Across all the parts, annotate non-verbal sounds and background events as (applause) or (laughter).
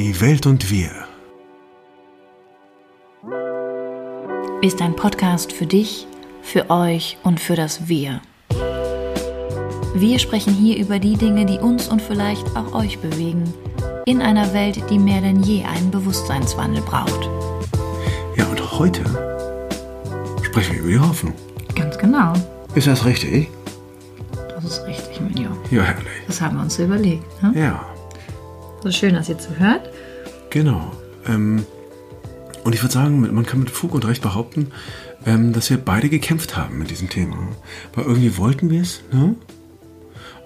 Die Welt und wir. Ist ein Podcast für dich, für euch und für das Wir. Wir sprechen hier über die Dinge, die uns und vielleicht auch euch bewegen, in einer Welt, die mehr denn je einen Bewusstseinswandel braucht. Ja, und heute sprechen wir über die Hoffnung. Ganz genau. Ist das richtig? Das ist richtig, Minjo. Ja, herrlich. Das haben wir uns so überlegt. Ne? Ja, So schön, dass ihr zuhört. Genau. Ähm, und ich würde sagen, man kann mit Fug und Recht behaupten, ähm, dass wir beide gekämpft haben mit diesem Thema. Weil irgendwie wollten wir es, ne?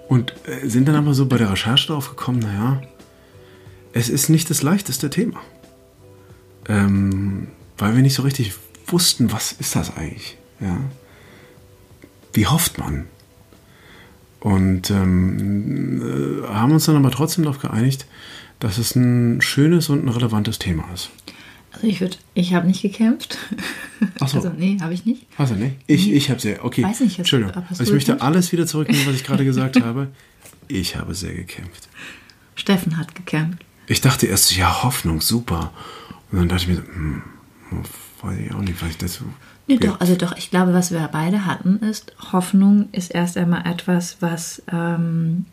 Und äh, sind dann aber so bei der Recherche drauf gekommen, naja, es ist nicht das leichteste Thema. Ähm, weil wir nicht so richtig wussten, was ist das eigentlich? Ja. Wie hofft man? Und ähm, äh, haben uns dann aber trotzdem darauf geeinigt, dass es ein schönes und ein relevantes Thema ist. Also ich würde, ich habe nicht gekämpft. Ach so. Also nee, habe ich nicht. Also nicht? Ich, Nee. ich habe sehr, okay. Weiß nicht, hast- Entschuldigung. hast Also ich du möchte alles wieder zurücknehmen, was ich gerade (laughs) gesagt habe. Ich habe sehr gekämpft. Steffen hat gekämpft. Ich dachte erst, ja, Hoffnung, super. Und dann dachte ich mir, so, hm, weiß ich auch nicht, vielleicht das so. Nee, doch, also doch, ich glaube, was wir beide hatten, ist, Hoffnung ist erst einmal etwas, was ähm,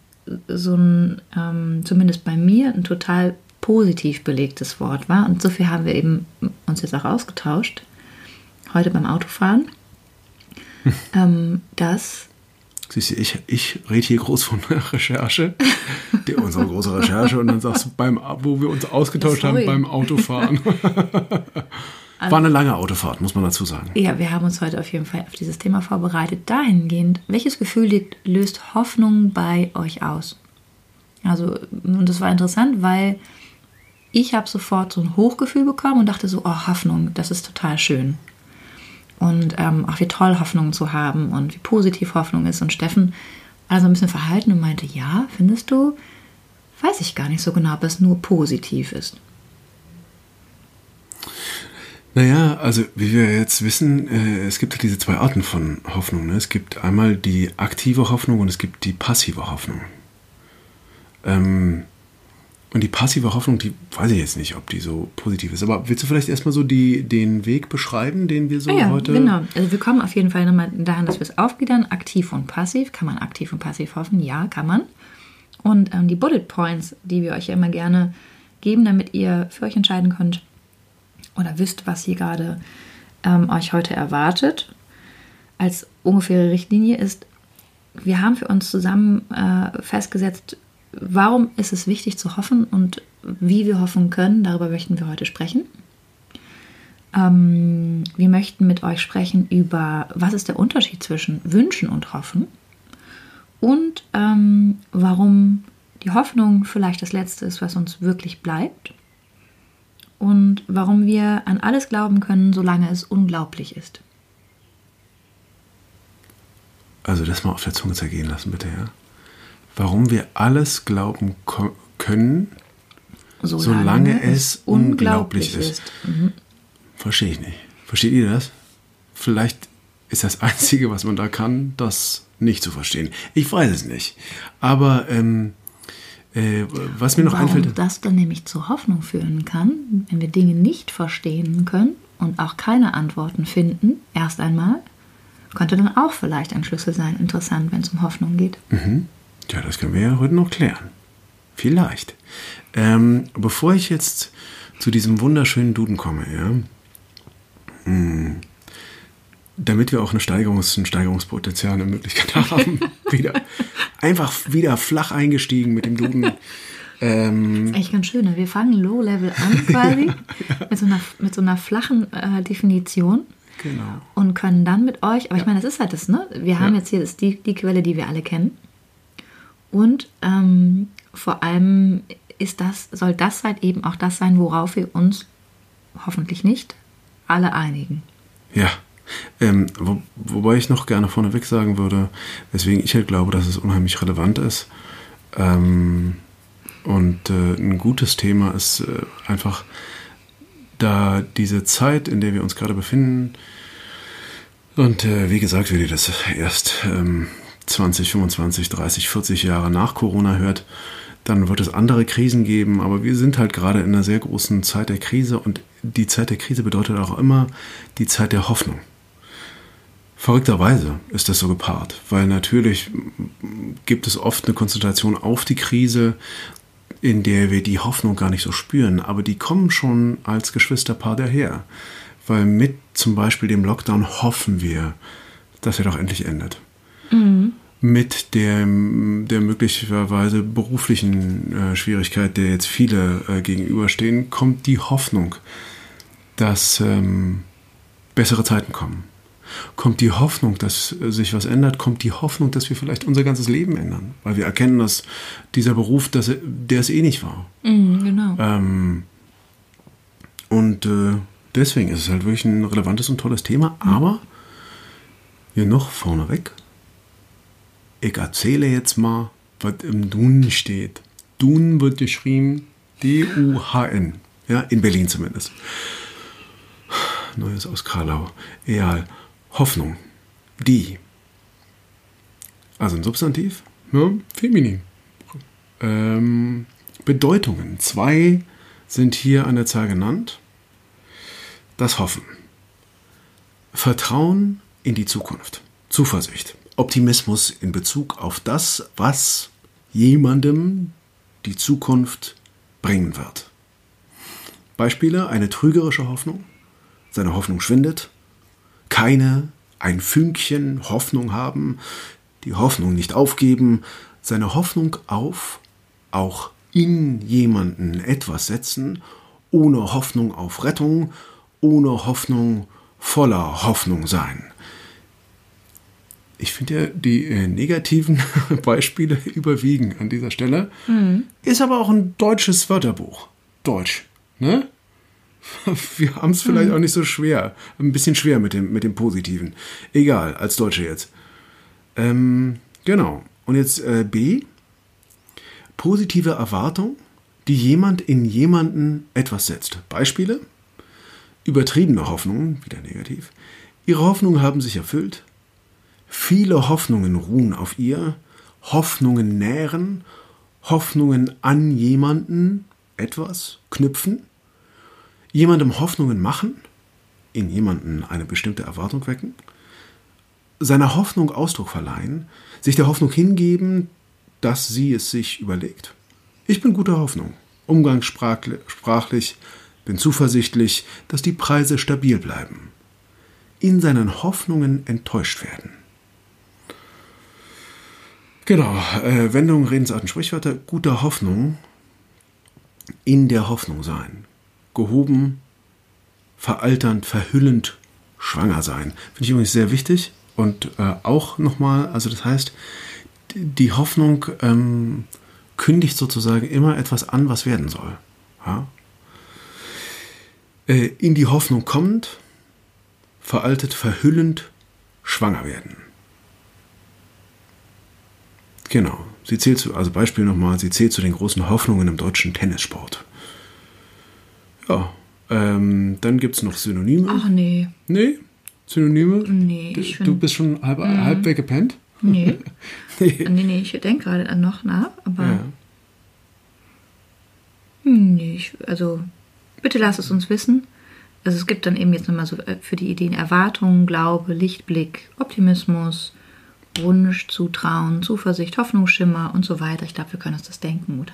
so ein, ähm, zumindest bei mir, ein total positiv belegtes Wort war. Und so viel haben wir eben uns jetzt auch ausgetauscht, heute beim Autofahren, ähm, dass Siehst du, ich, ich rede hier groß von der Recherche, die, unsere große Recherche, und dann sagst du, beim, wo wir uns ausgetauscht haben Sorry. beim Autofahren. (laughs) War eine lange Autofahrt, muss man dazu sagen. Ja, wir haben uns heute auf jeden Fall auf dieses Thema vorbereitet. Dahingehend, welches Gefühl löst Hoffnung bei euch aus? Also, und das war interessant, weil ich habe sofort so ein Hochgefühl bekommen und dachte so, oh, Hoffnung, das ist total schön. Und ähm, auch wie toll Hoffnung zu haben und wie positiv Hoffnung ist. Und Steffen war so ein bisschen verhalten und meinte, ja, findest du? Weiß ich gar nicht so genau, ob es nur positiv ist. Naja, also wie wir jetzt wissen, äh, es gibt ja diese zwei Arten von Hoffnung. Ne? Es gibt einmal die aktive Hoffnung und es gibt die passive Hoffnung. Ähm, und die passive Hoffnung, die weiß ich jetzt nicht, ob die so positiv ist. Aber willst du vielleicht erstmal so die, den Weg beschreiben, den wir so Ja, ja, heute. genau. Also wir kommen auf jeden Fall nochmal dahin, dass wir es aufgliedern. Aktiv und passiv. Kann man aktiv und passiv hoffen? Ja, kann man. Und ähm, die Bullet Points, die wir euch ja immer gerne geben, damit ihr für euch entscheiden könnt oder wisst, was hier gerade ähm, euch heute erwartet, als ungefähre Richtlinie ist, wir haben für uns zusammen äh, festgesetzt, warum ist es wichtig zu hoffen und wie wir hoffen können. Darüber möchten wir heute sprechen. Ähm, wir möchten mit euch sprechen über, was ist der Unterschied zwischen Wünschen und Hoffen und ähm, warum die Hoffnung vielleicht das Letzte ist, was uns wirklich bleibt und warum wir an alles glauben können, solange es unglaublich ist. Also das mal auf der Zunge zergehen lassen, bitte, ja. Warum wir alles glauben können, Solange es unglaublich ist. Mhm. verstehe ich nicht. Versteht ihr das? Vielleicht ist das (laughs) Einzige, was man da kann, das nicht zu verstehen. Ich weiß es nicht. Aber ähm, äh, was mir noch Warum einfällt. das dann nämlich zur Hoffnung führen kann, wenn wir Dinge nicht verstehen können und auch keine Antworten finden, erst einmal, könnte dann auch vielleicht ein Schlüssel sein. Interessant, wenn es um Hoffnung geht. Ja, das können wir ja heute noch klären. Vielleicht. Ähm, bevor ich jetzt zu diesem wunderschönen Duden komme, ja, hm, damit wir auch eine Steigerungs-, ein Steigerungspotenzial, eine Möglichkeit (laughs) haben, wieder einfach wieder flach eingestiegen mit dem Duden. Ähm, Ist eigentlich ganz schön. Ne? Wir fangen Low-Level an (laughs) quasi mit, so einer, mit so einer flachen äh, Definition genau. und können dann mit euch, aber ich meine, das ist halt das, ne? Wir haben Ja. jetzt hier das, die, die Quelle, die wir alle kennen. Und ähm, vor allem ist das, soll das halt eben auch das sein, worauf wir uns hoffentlich nicht alle einigen. Ja. Ähm, wo, wobei ich noch gerne vorneweg sagen würde, weswegen ich halt glaube, dass es unheimlich relevant ist. Ähm, und äh, ein gutes Thema ist äh, einfach, da diese Zeit, in der wir uns gerade befinden, und äh, wie gesagt, wenn ihr das erst ähm, 20, 25, 30, 40 Jahre nach Corona hört, dann wird es andere Krisen geben, aber wir sind halt gerade in einer sehr großen Zeit der Krise und die Zeit der Krise bedeutet auch immer die Zeit der Hoffnung. Verrückterweise ist das so gepaart, weil natürlich gibt es oft eine Konzentration auf die Krise, in der wir die Hoffnung gar nicht so spüren, aber die kommen schon als Geschwisterpaar daher, weil mit zum Beispiel dem Lockdown hoffen wir, dass er doch endlich endet. Mhm mit der, der möglicherweise beruflichen äh, Schwierigkeit, der jetzt viele äh, gegenüberstehen, kommt die Hoffnung, dass ähm, bessere Zeiten kommen. Kommt die Hoffnung, dass sich was ändert, kommt die Hoffnung, dass wir vielleicht unser ganzes Leben ändern. Weil wir erkennen, dass dieser Beruf, dass er, der es eh nicht war. Mhm, genau. Ähm, und äh, deswegen ist es halt wirklich ein relevantes und tolles Thema. Mhm. Aber hier noch vorneweg ich erzähle jetzt mal, was im Dun steht. Dun wird geschrieben D-U-H-N. Ja, in Berlin zumindest. Neues aus Karlau. Egal. Hoffnung. Die. Also ein Substantiv. Ja, feminin. Ähm, Bedeutungen. Zwei sind hier an der Zahl genannt. Das Hoffen. Vertrauen in die Zukunft. Zuversicht. Optimismus in Bezug auf das, was jemandem die Zukunft bringen wird. Beispiele: eine trügerische Hoffnung, seine Hoffnung schwindet, keine, ein Fünkchen Hoffnung haben, die Hoffnung nicht aufgeben, seine Hoffnung auf, auch in jemanden etwas setzen, ohne Hoffnung auf Rettung, ohne Hoffnung voller Hoffnung sein ich finde ja, die äh, negativen (laughs) Beispiele überwiegen an dieser Stelle. Mhm. Ist aber auch ein deutsches Wörterbuch. Deutsch. Ne? (laughs) Wir haben es vielleicht mhm. auch nicht so schwer. Ein bisschen schwer mit dem, mit dem Positiven. Egal, als Deutsche jetzt. Ähm, genau. Und jetzt äh, B. Positive Erwartung, die jemand in jemanden etwas setzt. Beispiele? Übertriebene Hoffnungen, wieder negativ. Ihre Hoffnungen haben sich erfüllt. Viele Hoffnungen ruhen auf ihr, Hoffnungen nähren, Hoffnungen an jemanden etwas knüpfen, jemandem Hoffnungen machen, in jemanden eine bestimmte Erwartung wecken, seiner Hoffnung Ausdruck verleihen, sich der Hoffnung hingeben, dass sie es sich überlegt. Ich bin guter Hoffnung, umgangssprachlich, bin zuversichtlich, dass die Preise stabil bleiben. In seinen Hoffnungen enttäuscht werden. Genau, äh, Wendungen, Redensarten, Sprichwörter, guter Hoffnung, in der Hoffnung sein, gehoben, veralternd, verhüllend, schwanger sein. Finde ich übrigens sehr wichtig und äh, auch nochmal, also das heißt, die Hoffnung ähm, kündigt sozusagen immer etwas an, was werden soll. Ja? Äh, in die Hoffnung kommend, veraltet, verhüllend, schwanger werden. Genau. Sie zählt zu, also Beispiel nochmal, sie zählt zu den großen Hoffnungen im deutschen Tennissport. Ja, ähm, dann gibt es noch Synonyme. Ach nee. Nee? Synonyme? Nee. Du, du bist schon halb, mhm. halb weggepennt? Nee. (laughs) nee. nee, nee, ich denke gerade noch nach, aber. Ja. Hm, nee, ich, also bitte lass es uns wissen. Also es gibt dann eben jetzt nochmal so äh, für die Ideen Erwartung, Glaube, Lichtblick, Optimismus, Wunsch, Zutrauen, Zuversicht, Hoffnungsschimmer und so weiter. Ich glaube, wir können uns das denken, oder?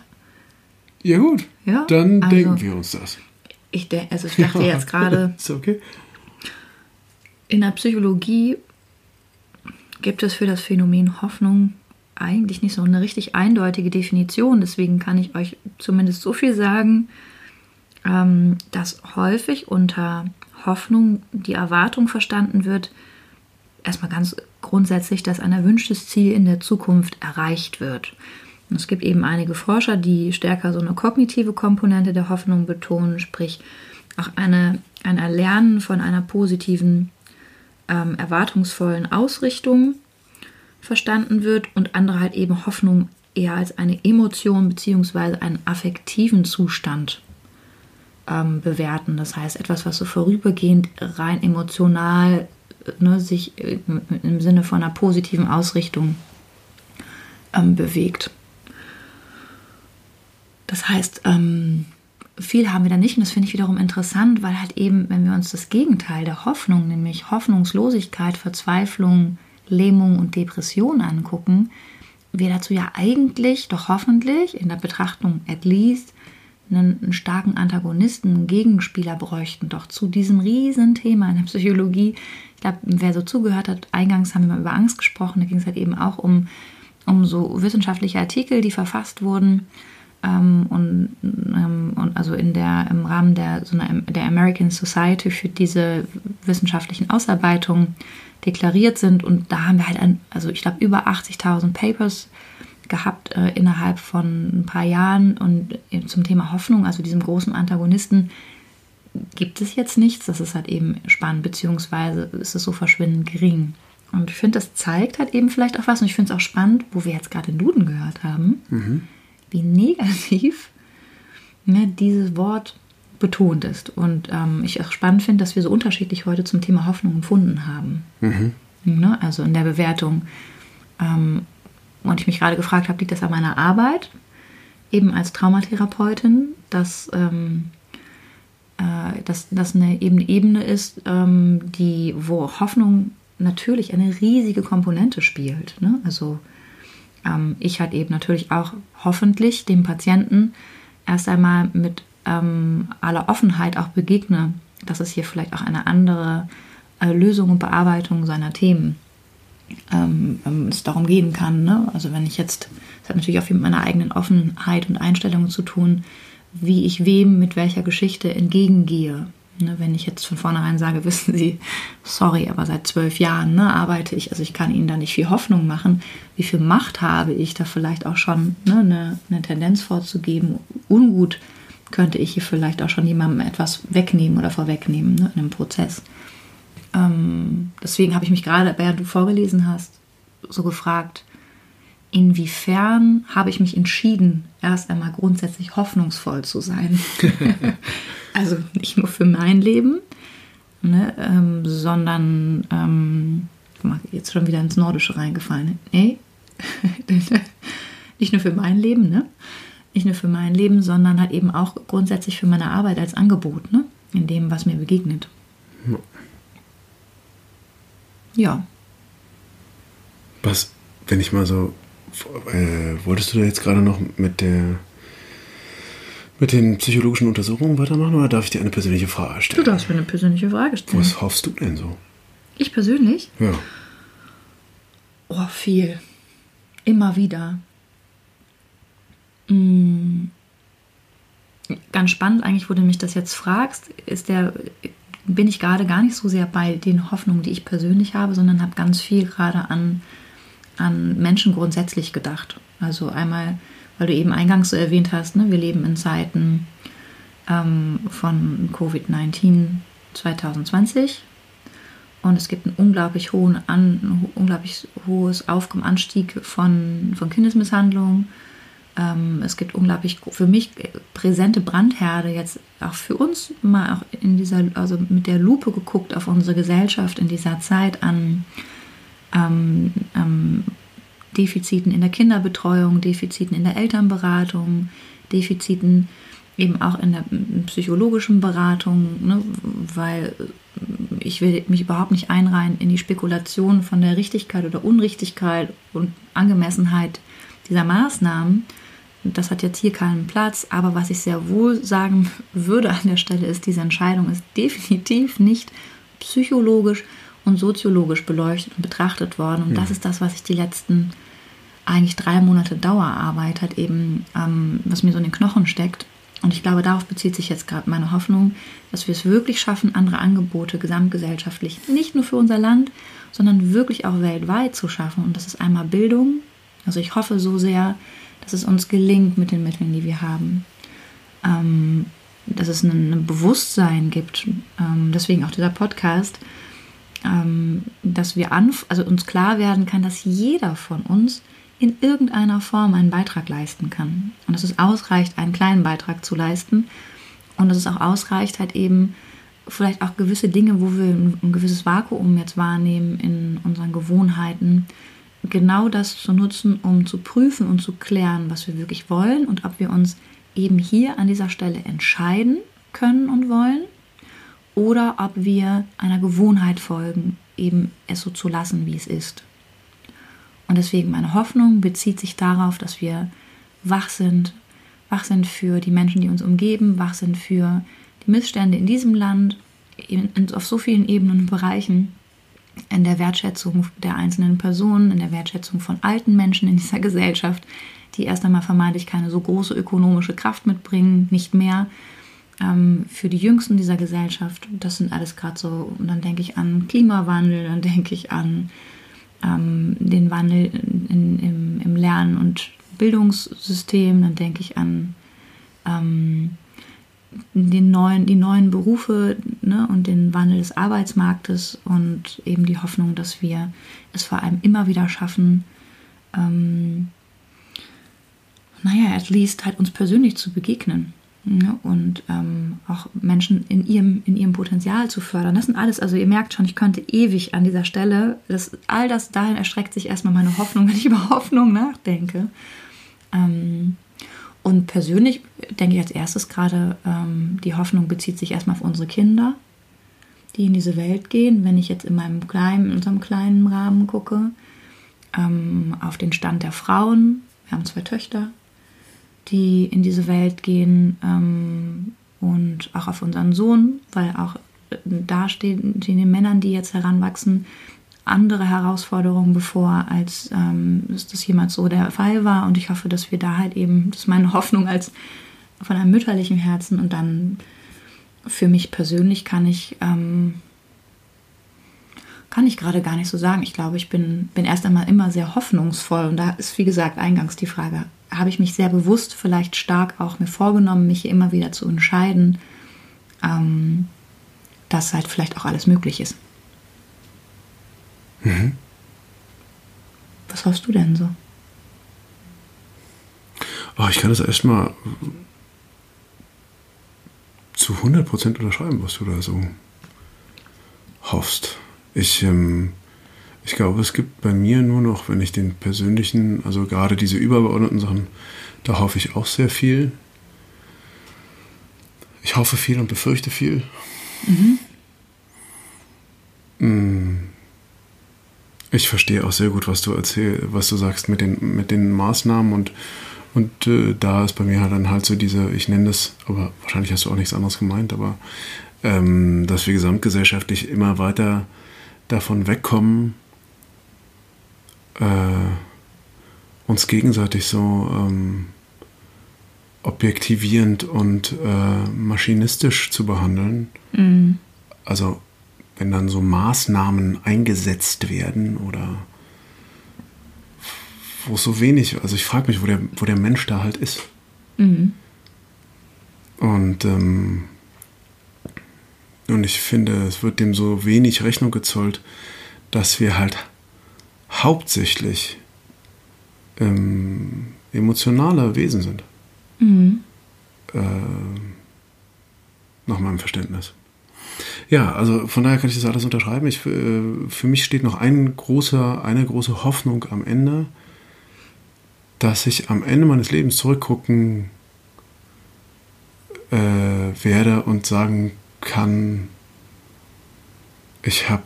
Ja, gut. Ja, Dann also, denken wir uns das. Ich, also ich dachte jetzt gerade. (laughs) Ist okay. In der Psychologie gibt es für das Phänomen Hoffnung eigentlich nicht so eine richtig eindeutige Definition. Deswegen kann ich euch zumindest so viel sagen, ähm, dass häufig unter Hoffnung die Erwartung verstanden wird, erstmal ganz grundsätzlich, dass ein erwünschtes Ziel in der Zukunft erreicht wird. Es gibt eben einige Forscher, die stärker so eine kognitive Komponente der Hoffnung betonen, sprich auch eine, ein Erlernen von einer positiven, ähm, erwartungsvollen Ausrichtung verstanden wird und andere halt eben Hoffnung eher als eine Emotion bzw. einen affektiven Zustand ähm, bewerten. Das heißt, etwas, was so vorübergehend rein emotional ne, sich im Sinne von einer positiven Ausrichtung ähm, bewegt. Das heißt, ähm, viel haben wir da nicht und das finde ich wiederum interessant, weil halt eben, wenn wir uns das Gegenteil der Hoffnung, nämlich Hoffnungslosigkeit, Verzweiflung, Lähmung und Depression angucken, wir dazu ja eigentlich doch hoffentlich in der Betrachtung at least einen, einen, starken Antagonisten, einen Gegenspieler bräuchten, doch zu diesem riesen Thema in der Psychologie. Ich glaube, wer so zugehört hat, eingangs haben wir mal über Angst gesprochen, da ging es halt eben auch um, um so wissenschaftliche Artikel, die verfasst wurden ähm, und, ähm, und, also in der, im Rahmen der, so einer, der American Society für diese wissenschaftlichen Ausarbeitungen deklariert sind. Und da haben wir halt, ein, also ich glaube, über 80.000 Papers gehabt äh, innerhalb von ein paar Jahren. Und zum Thema Hoffnung, also diesem großen Antagonisten, gibt es jetzt nichts. Das ist halt eben spannend, beziehungsweise ist es so verschwindend gering. Und ich finde, das zeigt halt eben vielleicht auch was. Und ich finde es auch spannend, wo wir jetzt gerade den Duden gehört haben. Mhm wie negativ ne, dieses Wort betont ist. Und ähm, ich auch spannend finde, dass wir so unterschiedlich heute zum Thema Hoffnung empfunden haben. Mhm. Ne, also in der Bewertung. Ähm, und ich mich gerade gefragt habe, liegt das an meiner Arbeit, eben als Traumatherapeutin, dass, ähm, äh, dass das eine Ebene, Ebene ist, ähm, die, wo Hoffnung natürlich eine riesige Komponente spielt. Ne? Also ähm, ich halt eben natürlich auch hoffentlich dem Patienten erst einmal mit ähm, aller Offenheit auch begegne, dass es hier vielleicht auch eine andere äh, Lösung und Bearbeitung seiner Themen ähm, ähm, es darum gehen kann. Ne? Also wenn ich jetzt, das hat natürlich auch viel mit meiner eigenen Offenheit und Einstellung zu tun, wie ich wem mit welcher Geschichte entgegengehe. Ne, wenn ich jetzt von vornherein sage, (laughs) wissen Sie, sorry, aber seit zwölf Jahren ne, arbeite ich, also ich kann Ihnen da nicht viel Hoffnung machen. Wie viel Macht habe ich da vielleicht auch schon ne, eine, eine Tendenz vorzugeben? Ungut könnte ich hier vielleicht auch schon jemandem etwas wegnehmen oder vorwegnehmen ne, in einem Prozess. Ähm, deswegen habe ich mich gerade, während du vorgelesen hast, so gefragt, inwiefern habe ich mich entschieden, erst einmal grundsätzlich hoffnungsvoll zu sein. (laughs) also nicht nur für mein Leben, ne, ähm, sondern ähm, jetzt schon wieder ins Nordische reingefallen. Nee, (laughs) nicht nur für mein Leben, ne? Nicht nur für mein Leben, sondern halt eben auch grundsätzlich für meine Arbeit als Angebot, ne? In dem, was mir begegnet. Ja. ja. Was, wenn ich mal so äh, wolltest du da jetzt gerade noch mit der mit den psychologischen Untersuchungen weitermachen oder darf ich dir eine persönliche Frage stellen? Du darfst mir eine persönliche Frage stellen. Was hoffst du denn so? Ich persönlich? Ja. Oh, viel. Immer wieder. Hm. Ganz spannend eigentlich, wo du mich das jetzt fragst, ist der, bin ich gerade gar nicht so sehr bei den Hoffnungen, die ich persönlich habe, sondern habe ganz viel gerade an an Menschen grundsätzlich gedacht. Also einmal, weil du eben eingangs so erwähnt hast, ne, wir leben in Zeiten ähm, von Covid-19 2020 und es gibt einen unglaublich hohen an, ein unglaublich hohes Aufkommen, Anstieg von, von Kindesmisshandlung. Ähm, es gibt unglaublich für mich präsente Brandherde jetzt auch für uns mal auch in dieser, also mit der Lupe geguckt auf unsere Gesellschaft in dieser Zeit an ähm, ähm, Defiziten in der Kinderbetreuung, Defiziten in der Elternberatung, Defiziten eben auch in der psychologischen Beratung, ne, weil ich will mich überhaupt nicht einreihen in die Spekulation von der Richtigkeit oder Unrichtigkeit und Angemessenheit dieser Maßnahmen. Das hat jetzt hier keinen Platz, aber was ich sehr wohl sagen (laughs) würde an der Stelle ist, diese Entscheidung ist definitiv nicht psychologisch und soziologisch beleuchtet und betrachtet worden. Und ja. das ist das, was ich die letzten eigentlich drei Monate Dauerarbeit hat eben, ähm, was mir so in den Knochen steckt. Und ich glaube, darauf bezieht sich jetzt gerade meine Hoffnung, dass wir es wirklich schaffen, andere Angebote gesamtgesellschaftlich, nicht nur für unser Land, sondern wirklich auch weltweit zu schaffen. Und das ist einmal Bildung. Also ich hoffe so sehr, dass es uns gelingt mit den Mitteln, die wir haben. Ähm, dass es ein, ein Bewusstsein gibt. Ähm, deswegen auch dieser Podcast, ähm, dass wir also uns klar werden kann, dass jeder von uns in irgendeiner Form einen Beitrag leisten kann. Und dass es ausreicht, einen kleinen Beitrag zu leisten. Und dass es auch ausreicht, halt eben vielleicht auch gewisse Dinge, wo wir ein gewisses Vakuum jetzt wahrnehmen in unseren Gewohnheiten, genau das zu nutzen, um zu prüfen und zu klären, was wir wirklich wollen und ob wir uns eben hier an dieser Stelle entscheiden können und wollen oder ob wir einer Gewohnheit folgen, eben es so zu lassen, wie es ist. Und deswegen meine Hoffnung bezieht sich darauf, dass wir wach sind, wach sind für die Menschen, die uns umgeben, wach sind für die Missstände in diesem Land, auf so vielen Ebenen und Bereichen, in der Wertschätzung der einzelnen Personen, in der Wertschätzung von alten Menschen in dieser (laughs) Gesellschaft, die erst einmal vermeintlich keine so große ökonomische Kraft mitbringen, nicht mehr. Ähm, für die Jüngsten dieser Gesellschaft, das sind alles gerade so, und dann denke ich an Klimawandel, dann denke ich an ähm, den Wandel in, im, im Lernen und Bildungssystem, dann denke ich an ähm, den neuen, die neuen Berufe ne, und den Wandel des Arbeitsmarktes und eben die Hoffnung, dass wir es vor allem immer wieder schaffen, ähm, naja, at least halt uns persönlich zu begegnen ne, und ähm, auch Menschen in ihrem, in ihrem Potenzial zu fördern. Das sind alles, also ihr merkt schon, ich könnte ewig an dieser Stelle, das, all das dahin erstreckt sich erstmal meine Hoffnung, (laughs) wenn ich über Hoffnung nachdenke. Ähm, und persönlich denke ich als erstes gerade, ähm, die Hoffnung bezieht sich erstmal auf unsere Kinder, die in diese Welt gehen. Wenn ich jetzt in meinem kleinen, in unserem kleinen Rahmen gucke, ähm, auf den Stand der Frauen. Wir haben zwei Töchter, die in diese Welt gehen ähm, und auch auf unseren Sohn, weil auch äh, da stehen, stehen den Männern, die jetzt heranwachsen, andere Herausforderungen bevor, als ähm, das jemals so der Fall war. Und ich hoffe, dass wir da halt eben, das ist meine (laughs) Hoffnung als von einem mütterlichen Herzen und dann für mich persönlich kann ich ähm, kann ich gerade gar nicht so sagen. Ich glaube, ich bin, bin erst einmal immer sehr hoffnungsvoll und da ist, wie gesagt, eingangs die Frage, habe ich mich sehr bewusst, vielleicht stark auch mir vorgenommen, mich immer wieder zu entscheiden, ähm, dass halt vielleicht auch alles möglich ist. Mhm. Was hoffst du denn so? Oh, ich kann das erstmal zu 100% unterschreiben, was du da so hoffst. Ich, ähm, ich glaube, es gibt bei mir nur noch, wenn ich den persönlichen, also gerade diese übergeordneten Sachen, da hoffe ich auch sehr viel. Ich hoffe viel und befürchte viel. Mhm. Mm. Ich verstehe auch sehr gut, was du erzählst, was du sagst mit den, mit den Maßnahmen und, und äh, da ist bei mir halt dann halt so diese, ich nenne das, aber wahrscheinlich hast du auch nichts anderes gemeint, aber ähm, dass wir gesamtgesellschaftlich immer weiter davon wegkommen, äh, uns gegenseitig so ähm, objektivierend und äh, maschinistisch zu behandeln. Mhm. Also wenn dann so Maßnahmen eingesetzt werden oder wo so wenig, also ich frage mich, wo der, wo der Mensch da halt ist. Mhm. Und, ähm, und ich finde, es wird dem so wenig Rechnung gezollt, dass wir halt hauptsächlich ähm, emotionale Wesen sind. Mhm. Äh, nach meinem Verständnis. Ja, also von daher kann ich das alles unterschreiben. Ich, äh, für mich steht noch ein großer, eine große Hoffnung am Ende, dass ich am Ende meines Lebens zurückgucken äh, werde und sagen kann, ich habe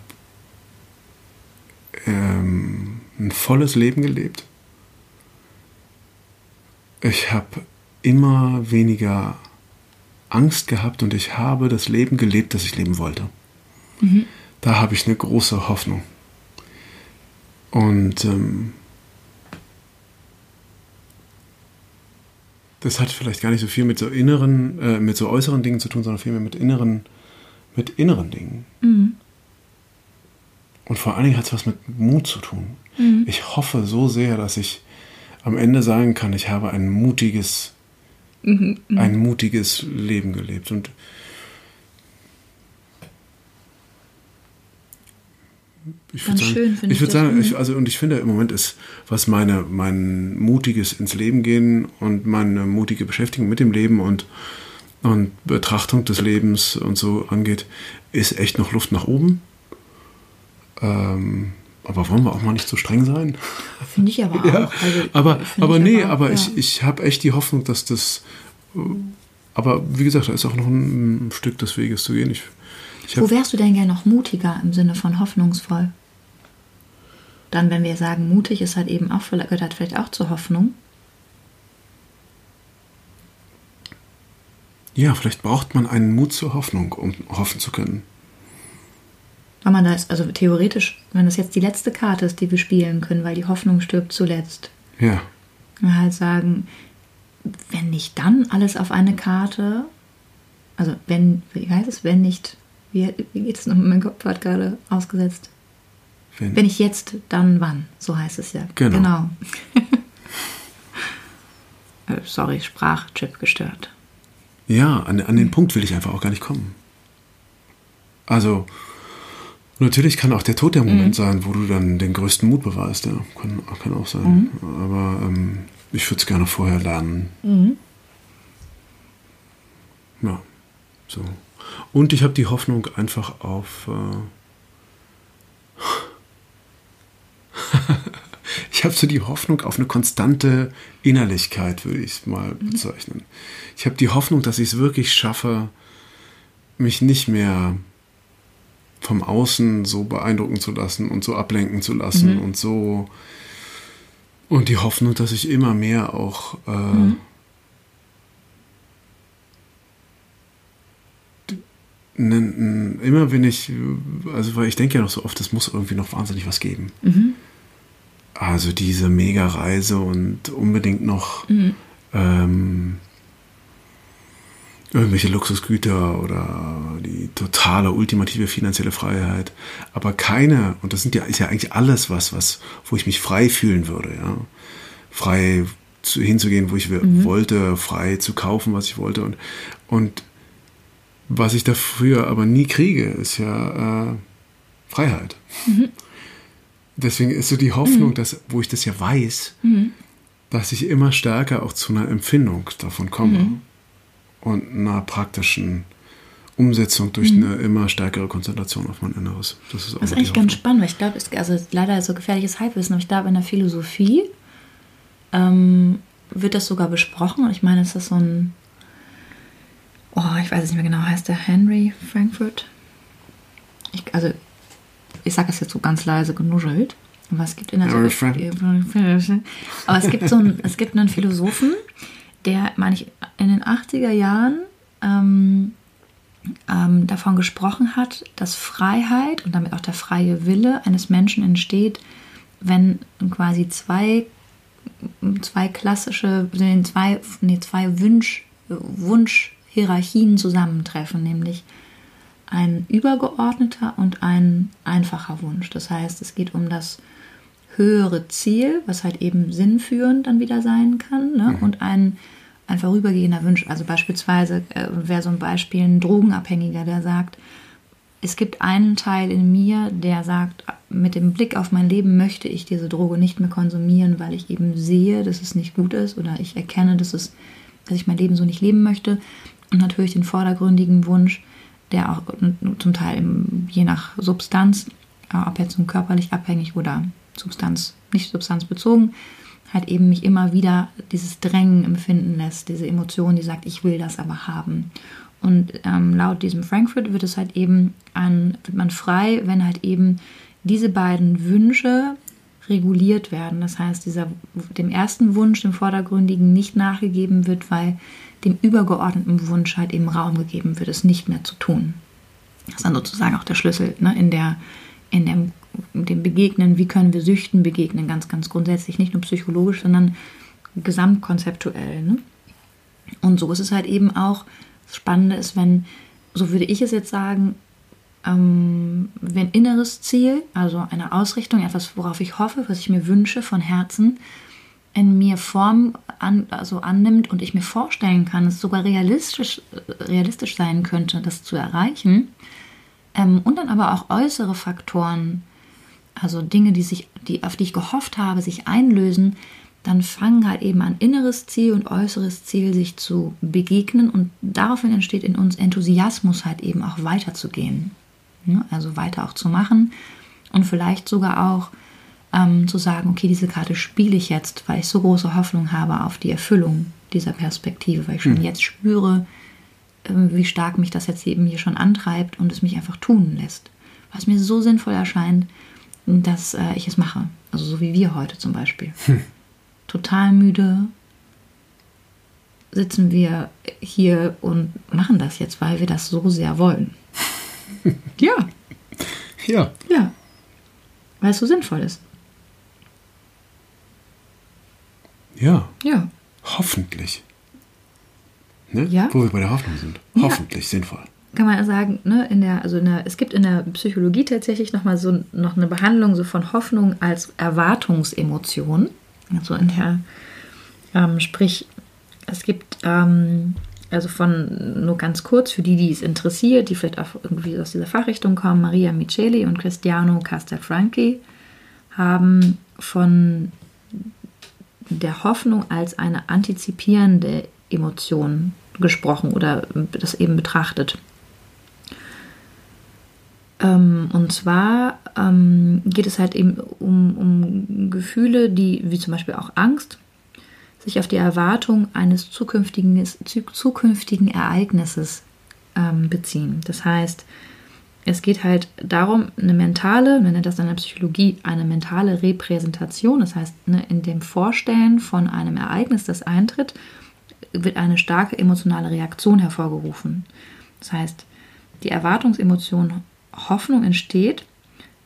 ähm, volles Leben gelebt. Ich habe immer weniger Angst gehabt und ich habe das Leben gelebt, das ich leben wollte. Mhm. Da habe ich eine große Hoffnung. Und ähm, das hat vielleicht gar nicht so viel mit so inneren, äh, mit so äußeren Dingen zu tun, sondern vielmehr mit inneren, mit inneren Dingen. Mhm. Und vor allen Dingen hat es was mit Mut zu tun. Mhm. Ich hoffe so sehr, dass ich am Ende sagen kann, ich habe ein mutiges mhm, mhm, ein mutiges Leben gelebt. Und ich würde sagen, ich würde sagen, ich, also und ich finde im Moment ist, was meine mein mutiges ins Leben gehen und meine mutige Beschäftigung mit dem Leben und und Betrachtung des Lebens und so angeht, ist echt noch Luft nach oben. Ähm, aber wollen wir auch mal nicht so streng sein? Finde ich aber (laughs) ja, auch. Also, aber aber nee, aber, aber ja. ich, ich habe echt die Hoffnung, dass das aber wie gesagt, da ist auch noch ein, Stück des Weges zu gehen. Ich, ich Wo wärst du denn gerne noch mutiger im Sinne von hoffnungsvoll? Dann, wenn wir sagen, mutig ist halt eben auch, gehört halt vielleicht auch zur Hoffnung. Ja, vielleicht braucht man einen Mut zur Hoffnung, um hoffen zu können. Man da ist, also theoretisch, wenn das jetzt die letzte Karte ist, die wir spielen können, weil die Hoffnung stirbt zuletzt. Ja. Und halt sagen, wenn nicht dann alles auf eine Karte, also wenn, wie heißt es, wenn nicht, wie, wie geht es noch, mein Kopf hat gerade ausgesetzt. Wenn, wenn ich jetzt, dann wann, so heißt es ja. Genau. genau. (laughs) Äh, sorry, Sprachchip gestört. Ja, an, an den Punkt will ich einfach auch gar nicht kommen. Also, natürlich kann auch der Tod der Moment mhm. sein, wo du dann den größten Mut beweist. Ja, kann, kann auch sein. Mhm. Aber ähm, ich würde es gerne vorher lernen. Mhm. Ja, so. Und ich habe die Hoffnung einfach auf. Äh (laughs) ich habe so die Hoffnung auf eine konstante Innerlichkeit, würde ich es mal mhm. bezeichnen. Ich habe die Hoffnung, dass ich es wirklich schaffe, mich nicht mehr vom Außen so beeindrucken zu lassen und so ablenken zu lassen mhm. und so. Und die Hoffnung, dass ich immer mehr auch. Äh, mhm. immer wenn ich, also weil ich denke ja noch so oft, es muss irgendwie noch wahnsinnig was geben. Mhm. Also diese Mega-Reise und unbedingt noch mhm. ähm, irgendwelche Luxusgüter oder die totale ultimative finanzielle Freiheit, aber keine und das sind ja ist ja eigentlich alles was was wo ich mich frei fühlen würde, ja. Frei zu, hinzugehen, wo ich mhm. wollte, frei zu kaufen, was ich wollte und und was ich dafür aber nie kriege, ist ja äh, Freiheit. Mhm deswegen ist so die Hoffnung, mhm. dass, wo ich das ja weiß, mhm. dass ich immer stärker auch zu einer Empfindung davon komme mhm. Und einer praktischen Umsetzung durch mhm. eine immer stärkere Konzentration auf mein Inneres. Das ist, auch das ist eigentlich ganz spannend, weil ich glaube, also leider so gefährliches Halbwissen, aber ich glaube, in der Philosophie ähm, wird das sogar besprochen. Ich meine, es ist so ein, oh, ich weiß es nicht mehr genau, heißt der Henry Frankfurt? Ich, also ich sage es jetzt so ganz leise genuschelt. Aber es gibt in der aber es gibt so einen, es gibt einen Philosophen, der, meine ich, in den 80er Jahren ähm, ähm, davon gesprochen hat, dass Freiheit und damit auch der freie Wille eines Menschen entsteht, wenn quasi zwei, zwei klassische, zwei, nee, zwei Wunsch, Wunschhierarchien zusammentreffen, nämlich ein übergeordneter und ein einfacher Wunsch. Das heißt, es geht um das höhere Ziel, was halt eben sinnführend dann wieder sein kann, ne? mhm. und ein, ein vorübergehender Wunsch. Also beispielsweise äh, wäre so ein Beispiel ein Drogenabhängiger, der sagt, es gibt einen Teil in mir, der sagt, mit dem Blick auf mein Leben möchte ich diese Droge nicht mehr konsumieren, weil ich eben sehe, dass es nicht gut ist oder ich erkenne, dass, es, dass ich mein Leben so nicht leben möchte. Und natürlich den vordergründigen Wunsch, der auch zum Teil je nach Substanz, äh, ob jetzt nun körperlich abhängig oder Substanz, nicht substanzbezogen, halt eben mich immer wieder dieses Drängen empfinden lässt, diese Emotion, die sagt, ich will das aber haben. Und ähm, laut diesem Frankfurt wird es halt eben an, wird man frei, wenn halt eben diese beiden Wünsche reguliert werden. Das heißt, dieser, dem ersten Wunsch, dem vordergründigen, nicht nachgegeben wird, weil dem übergeordneten Wunsch halt eben Raum gegeben wird, es nicht mehr zu tun. Das ist dann sozusagen auch der Schlüssel ne, in, der, in dem, dem Begegnen, wie können wir Süchten begegnen, ganz, ganz grundsätzlich, nicht nur psychologisch, sondern gesamtkonzeptuell. Ne? Und so ist es halt eben auch, das Spannende ist, wenn, so würde ich es jetzt sagen, ähm, wenn inneres Ziel, also eine Ausrichtung, etwas, worauf ich hoffe, was ich mir wünsche von Herzen, in mir Form an, also annimmt und ich mir vorstellen kann, es sogar realistisch, realistisch sein könnte, das zu erreichen. Ähm, und dann aber auch äußere Faktoren, also Dinge, die sich, die, auf die ich gehofft habe, sich einlösen, dann fangen halt eben an inneres Ziel und äußeres Ziel sich zu begegnen und daraufhin entsteht in uns Enthusiasmus halt eben auch weiterzugehen. Ja, also weiter auch zu machen und vielleicht sogar auch ähm, zu sagen, okay, diese Karte spiele ich jetzt, weil ich so große Hoffnung habe auf die Erfüllung dieser Perspektive, weil ich schon jetzt spüre, ähm, wie stark mich das jetzt eben hier schon antreibt und es mich einfach tun lässt. Was mir so sinnvoll erscheint, dass äh, ich es mache. Also so wie wir heute zum Beispiel. Total müde sitzen wir hier und machen das jetzt, weil wir das so sehr wollen. (laughs) ja, Ja. ja. Weil es so sinnvoll ist. Ja. Ja. Hoffentlich. Ne? Ja. Wo wir bei der Hoffnung sind. Ja. Hoffentlich sinnvoll. Kann man sagen, ne, in der, also in der, es gibt in der Psychologie tatsächlich nochmal so noch eine Behandlung so von Hoffnung als Erwartungsemotion. Also in der, ähm, sprich, es gibt, ähm, also von nur ganz kurz, für die, die es interessiert, die vielleicht auch irgendwie aus dieser Fachrichtung kommen, Maria Micheli und Cristiano Castelfranchi haben von der Hoffnung als eine antizipierende Emotion gesprochen oder das eben betrachtet. Ähm, und zwar ähm, geht es halt eben um, um Gefühle, die, wie zum Beispiel auch Angst, sich auf die Erwartung eines zukünftigen, zu- zukünftigen Ereignisses ähm, beziehen. Das heißt, es geht halt darum, eine mentale, man nennt das in der Psychologie, eine mentale Repräsentation, das heißt, ne, in dem Vorstellen von einem Ereignis, das eintritt, wird eine starke emotionale Reaktion hervorgerufen. Das heißt, die Erwartungsemotion Hoffnung entsteht,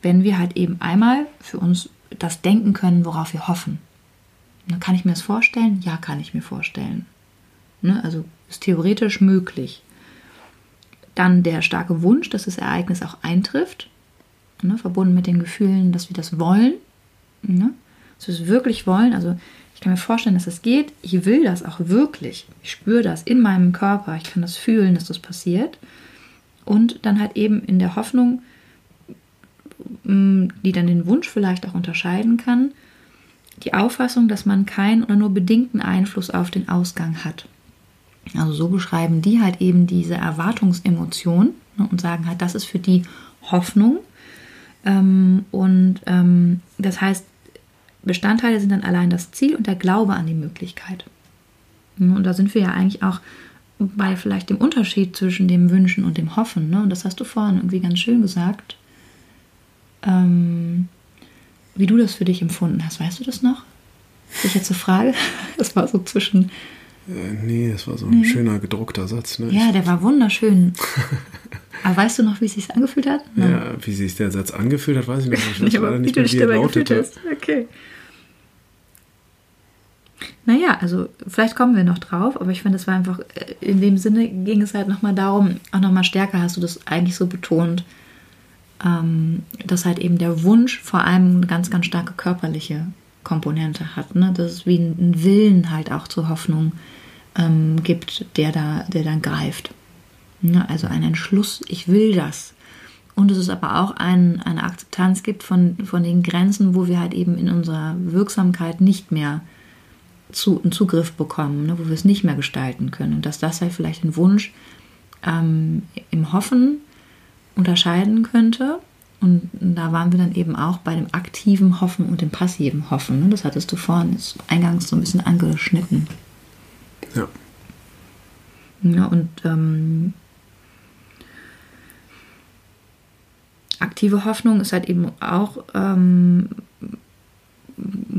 wenn wir halt eben einmal für uns das denken können, worauf wir hoffen. Dann kann ich mir das vorstellen? Ja, kann ich mir vorstellen. Ne? Also ist theoretisch möglich. Dann der starke Wunsch, dass das Ereignis auch eintrifft, ne? verbunden mit den Gefühlen, dass wir das wollen. Ne? Dass wir es wirklich wollen. Also ich kann mir vorstellen, dass es geht. Ich will das auch wirklich. Ich spüre das in meinem Körper. Ich kann das fühlen, dass das passiert. Und dann halt eben in der Hoffnung, mh, die dann den Wunsch vielleicht auch unterscheiden kann, die Auffassung, dass man keinen oder nur bedingten Einfluss auf den Ausgang hat. Also so beschreiben die halt eben diese Erwartungsemotion ne, und sagen halt, das ist für die Hoffnung. Ähm, und ähm, das heißt, Bestandteile sind dann allein das Ziel und der Glaube an die Möglichkeit. Ne, Und da sind wir ja eigentlich auch bei vielleicht dem Unterschied zwischen dem Wünschen und dem Hoffen. Ne? Und das hast du vorhin irgendwie ganz schön gesagt. Ähm, wie du das für dich empfunden hast. Weißt du das noch? Ich jetzt eine Frage. (laughs) Das war so zwischen. Äh, nee, das war so ein schöner gedruckter Satz. Ne? Ja, der war wunderschön. (laughs) Aber weißt du noch, wie es sich angefühlt hat? Ich, ja, wie sich der Satz angefühlt hat, weiß ich noch nicht. Ich weiß leider aber wie nicht du dich dabei gefühlt hast. Okay. Naja, also vielleicht kommen wir noch drauf, aber ich finde, es war einfach, äh, in dem Sinne ging es halt nochmal darum, auch nochmal stärker hast du das eigentlich so betont, ähm, dass halt eben der Wunsch vor allem eine ganz, ganz starke körperliche Komponente hat. Ne? Dass es wie einen Willen halt auch zur Hoffnung ähm, gibt, der da, der dann greift. Ne? Also ein Entschluss, ich will das. Und es ist aber auch ein, eine Akzeptanz gibt von, von den Grenzen, wo wir halt eben in unserer Wirksamkeit nicht mehr zu, einen Zugriff bekommen, ne, wo wir es nicht mehr gestalten können. Und dass das halt vielleicht ein Wunsch ähm, im Hoffen unterscheiden könnte. Und da waren wir dann eben auch bei dem aktiven Hoffen und dem passiven Hoffen. Ne? Das hattest du vorhin eingangs so ein bisschen angeschnitten. Ja. Ja, und ähm, aktive Hoffnung ist halt eben auch, ähm,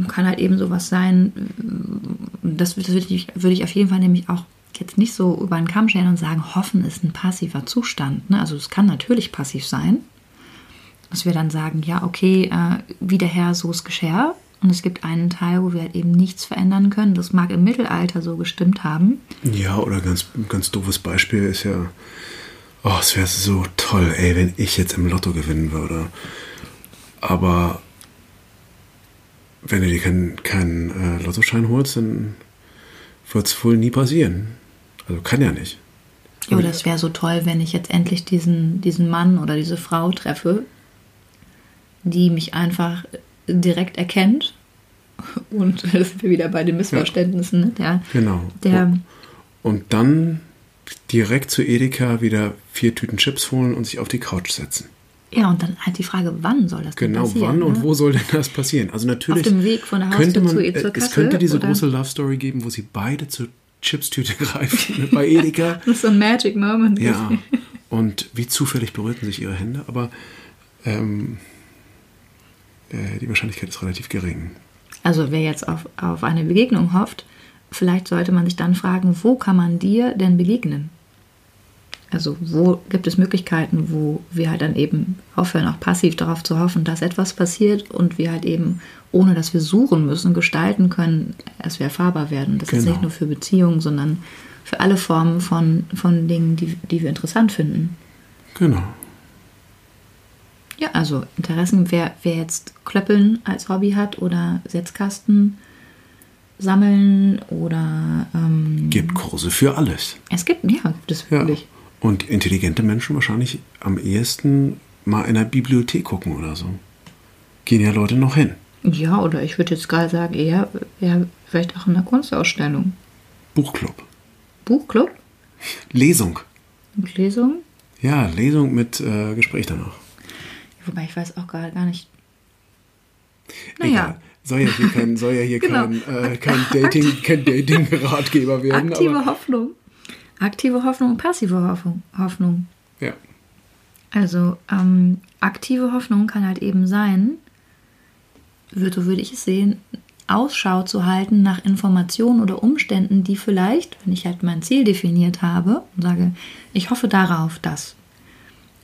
kann halt eben sowas sein, das, das würde, ich, würde ich auf jeden Fall nämlich auch jetzt nicht so über einen Kamm scheren und sagen, Hoffen ist ein passiver Zustand. Ne? Also es kann natürlich passiv sein, dass wir dann sagen, ja, okay, äh, wie der Herr, so es geschah. Und es gibt einen Teil, wo wir halt eben nichts verändern können. Das mag im Mittelalter so gestimmt haben. Ja, oder ganz, ganz doofes Beispiel ist ja, oh, es wäre so toll, ey, wenn ich jetzt im Lotto gewinnen würde. Aber wenn du dir keinen keinen, äh, Lottoschein holst, dann wird es wohl nie passieren. Also kann ja nicht. Ja, das wäre so toll, wenn ich jetzt endlich diesen, diesen Mann oder diese Frau treffe, die mich einfach direkt erkennt. (laughs) Und da sind wir wieder bei den Missverständnissen. Ne? Der, Genau. der, Und dann direkt zu Edeka wieder vier Tüten Chips holen und sich auf die Couch setzen. Ja, und dann halt die Frage, wann soll das Genau, passieren? wann ne? und wo soll denn das passieren? Also natürlich Auf dem Weg von der könnte Haustür man, zu- zur äh, es Kasse, könnte diese oder? große Love Story geben, wo sie beide zu, Chipstüte (laughs) greifen bei Edeka. (laughs) Das ist so ein Magic Moment. Ja. Und wie zufällig berührten sich ihre Hände, aber ähm, äh, die Wahrscheinlichkeit ist relativ gering. Also wer jetzt auf, auf eine Begegnung hofft, vielleicht sollte man sich dann fragen, wo kann man dir denn begegnen? Also wo gibt es Möglichkeiten, wo wir halt dann eben aufhören, auch passiv darauf zu hoffen, dass etwas passiert und wir halt eben, ohne dass wir suchen müssen, gestalten können, dass wir erfahrbar werden. Das ist Genau. nicht nur für Beziehungen, sondern für alle Formen von, von Dingen, die, die wir interessant finden. Genau. Ja, also Interessen, wer, wer jetzt Klöppeln als Hobby hat oder Setzkasten sammeln oder ähm, Gibt Kurse für alles. es gibt, ja, gibt es Ja. Und intelligente Menschen wahrscheinlich am ehesten mal in der Bibliothek gucken oder so. Gehen ja Leute noch hin. Ja, oder ich würde jetzt gerade sagen, eher, eher vielleicht auch in einer Kunstausstellung. Buchclub. Buchclub Lesung. und Lesung. Ja, Lesung mit äh, Gespräch danach. Wobei ich weiß auch gerade gar nicht. Egal. Naja, Soll ja hier kein, soll ja hier (laughs) Genau. kein, äh, kein Dating, Dating-Ratgeber werden. aktive Hoffnung. Aktive Hoffnung und passive Hoffnung. Hoffnung. ja. Also ähm, aktive Hoffnung kann halt eben sein, wür- so würde ich es sehen, Ausschau zu halten nach Informationen oder Umständen, die vielleicht, wenn ich halt mein Ziel definiert habe und sage, ich hoffe darauf, dass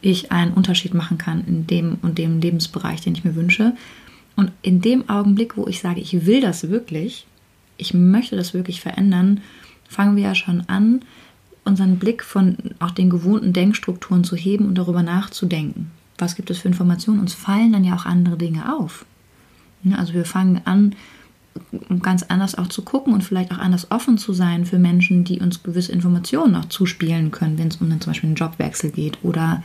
ich einen Unterschied machen kann in dem und dem Lebensbereich, den ich mir wünsche. Und in dem Augenblick, wo ich sage, ich will das wirklich, ich möchte das wirklich verändern, fangen wir ja schon an, unseren Blick von auch den gewohnten Denkstrukturen zu heben und darüber nachzudenken. Was gibt es für Informationen? Uns fallen dann ja auch andere Dinge auf. Ja, Also wir fangen an, ganz anders auch zu gucken und vielleicht auch anders offen zu sein für Menschen, die uns gewisse Informationen auch zuspielen können, wenn es um dann zum Beispiel einen Jobwechsel geht. Oder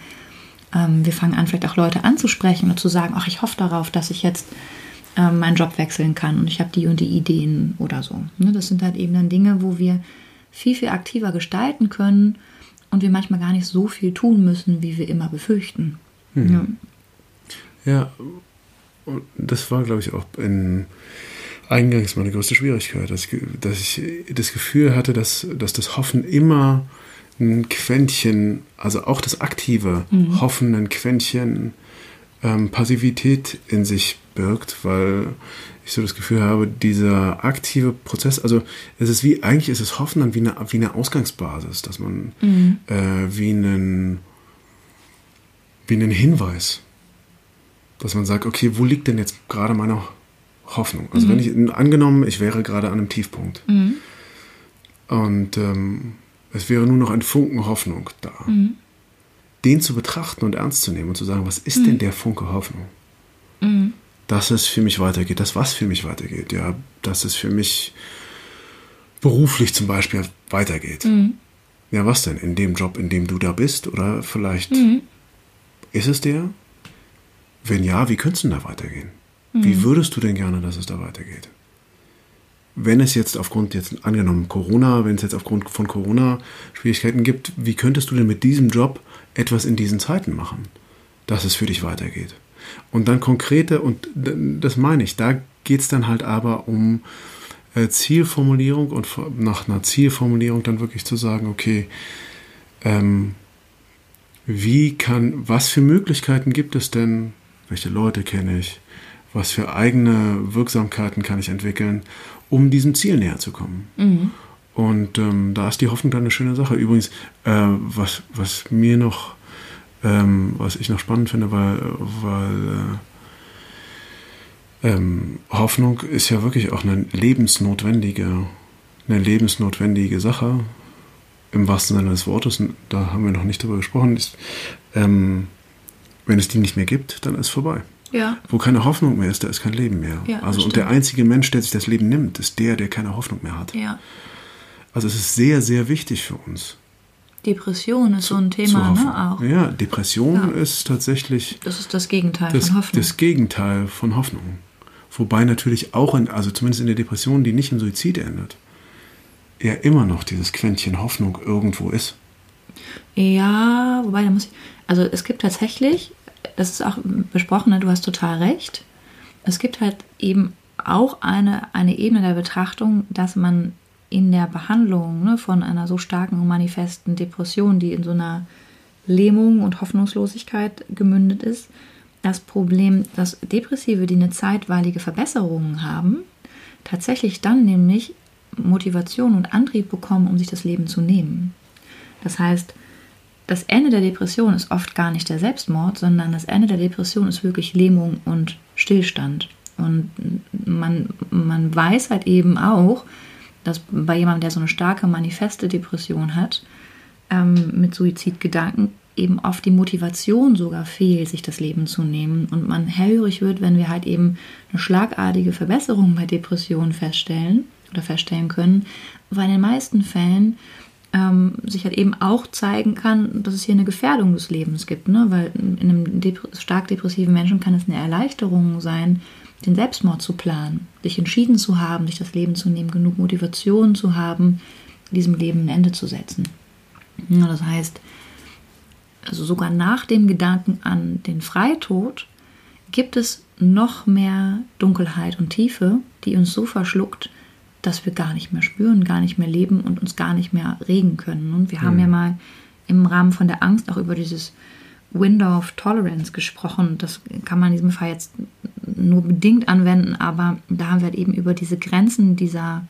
ähm, wir fangen an, vielleicht auch Leute anzusprechen und zu sagen, ach, ich hoffe darauf, dass ich jetzt ähm, meinen Job wechseln kann und ich habe die und die Ideen oder so. Ne, das sind halt eben dann Dinge, wo wir viel, viel aktiver gestalten können und wir manchmal gar nicht so viel tun müssen, wie wir immer befürchten. Ja. Ja, und das war, glaube ich, auch in eingangs meine größte Schwierigkeit, dass ich, dass ich das Gefühl hatte, dass, dass das Hoffen immer ein Quäntchen, also auch das aktive Hoffen, ein Quäntchen ähm, Passivität in sich birgt, weil ich so das Gefühl habe, dieser aktive Prozess, also es ist wie, eigentlich ist es Hoffen dann wie eine, wie eine Ausgangsbasis, dass man äh, wie einen, wie einen Hinweis dass man sagt, okay, wo liegt denn jetzt gerade meine Hoffnung? Also wenn ich angenommen, ich wäre gerade an einem Tiefpunkt. Und ähm, es wäre nur noch ein Funken Hoffnung da, den zu betrachten und ernst zu nehmen und zu sagen, was ist denn der Funke Hoffnung? Dass es für mich weitergeht, dass was für mich weitergeht, ja, dass es für mich beruflich zum Beispiel weitergeht. Ja, was denn? In dem Job, in dem du da bist? Oder vielleicht ist es der? Wenn ja, wie könnte es denn da weitergehen? Wie würdest du denn gerne, dass es da weitergeht? Wenn es jetzt aufgrund, jetzt angenommen Corona, wenn es jetzt aufgrund von Corona Schwierigkeiten gibt, wie könntest du denn mit diesem Job etwas in diesen Zeiten machen, dass es für dich weitergeht? Und dann konkrete, und das meine ich, da geht es dann halt aber um äh, Zielformulierung und nach einer Zielformulierung dann wirklich zu sagen, okay, ähm, wie kann, was für Möglichkeiten gibt es denn, welche Leute kenne ich, was für eigene Wirksamkeiten kann ich entwickeln, um diesem Ziel näher zu kommen. Und ähm, da ist die Hoffnung dann eine schöne Sache. Übrigens, äh, was, was mir noch, ähm, was ich noch spannend finde, weil, weil äh, ähm, Hoffnung ist ja wirklich auch eine lebensnotwendige, eine lebensnotwendige Sache im wahrsten Sinne des Wortes. Und Da haben wir noch nicht drüber gesprochen. Ist, ähm, wenn es die nicht mehr gibt, dann ist vorbei. Ja. Wo keine Hoffnung mehr ist, da ist kein Leben mehr. Ja, also und der einzige Mensch, der sich das Leben nimmt, ist der, der keine Hoffnung mehr hat. ja. Also es ist sehr, sehr wichtig für uns. Depression ist so ein Thema, ne? Auch. Ja, Depression Ja. ist tatsächlich Das ist das Gegenteil das, von Hoffnung. das Gegenteil von Hoffnung. Wobei natürlich auch, in, also zumindest in der Depression, die nicht in Suizid endet, ja immer noch dieses Quäntchen Hoffnung irgendwo ist. Ja, wobei da muss ich. Also es gibt tatsächlich, das ist auch besprochen, ne, du hast total recht. Es gibt halt eben auch eine, eine Ebene der Betrachtung, dass man in der Behandlung ne, von einer so starken und manifesten Depression, die in so einer Lähmung und Hoffnungslosigkeit gemündet ist, das Problem, dass Depressive, die eine zeitweilige Verbesserung haben, tatsächlich dann nämlich Motivation und Antrieb bekommen, um sich das Leben zu nehmen. Das heißt, das Ende der Depression ist oft gar nicht der Selbstmord, sondern das Ende der Depression ist wirklich Lähmung und Stillstand. Und man, man weiß halt eben auch, dass bei jemandem, der so eine starke manifeste Depression hat, ähm, mit Suizidgedanken eben oft die Motivation sogar fehlt, sich das Leben zu nehmen. Und man hellhörig wird, wenn wir halt eben eine schlagartige Verbesserung bei Depressionen feststellen oder feststellen können, weil in den meisten Fällen ähm, sich halt eben auch zeigen kann, dass es hier eine Gefährdung des Lebens gibt. Ne? Weil in einem dep stark depressiven Menschen kann es eine Erleichterung sein, den Selbstmord zu planen, sich entschieden zu haben, sich das Leben zu nehmen, genug Motivation zu haben, diesem Leben ein Ende zu setzen. Ja, das heißt, also sogar nach dem Gedanken an den Freitod gibt es noch mehr Dunkelheit und Tiefe, die uns so verschluckt, dass wir gar nicht mehr spüren, gar nicht mehr leben und uns gar nicht mehr regen können. Und wir mhm. haben ja mal im Rahmen von der Angst auch über dieses Window of Tolerance gesprochen. Das kann man in diesem Fall jetzt nur bedingt anwenden, aber da haben wir halt eben über diese Grenzen dieser,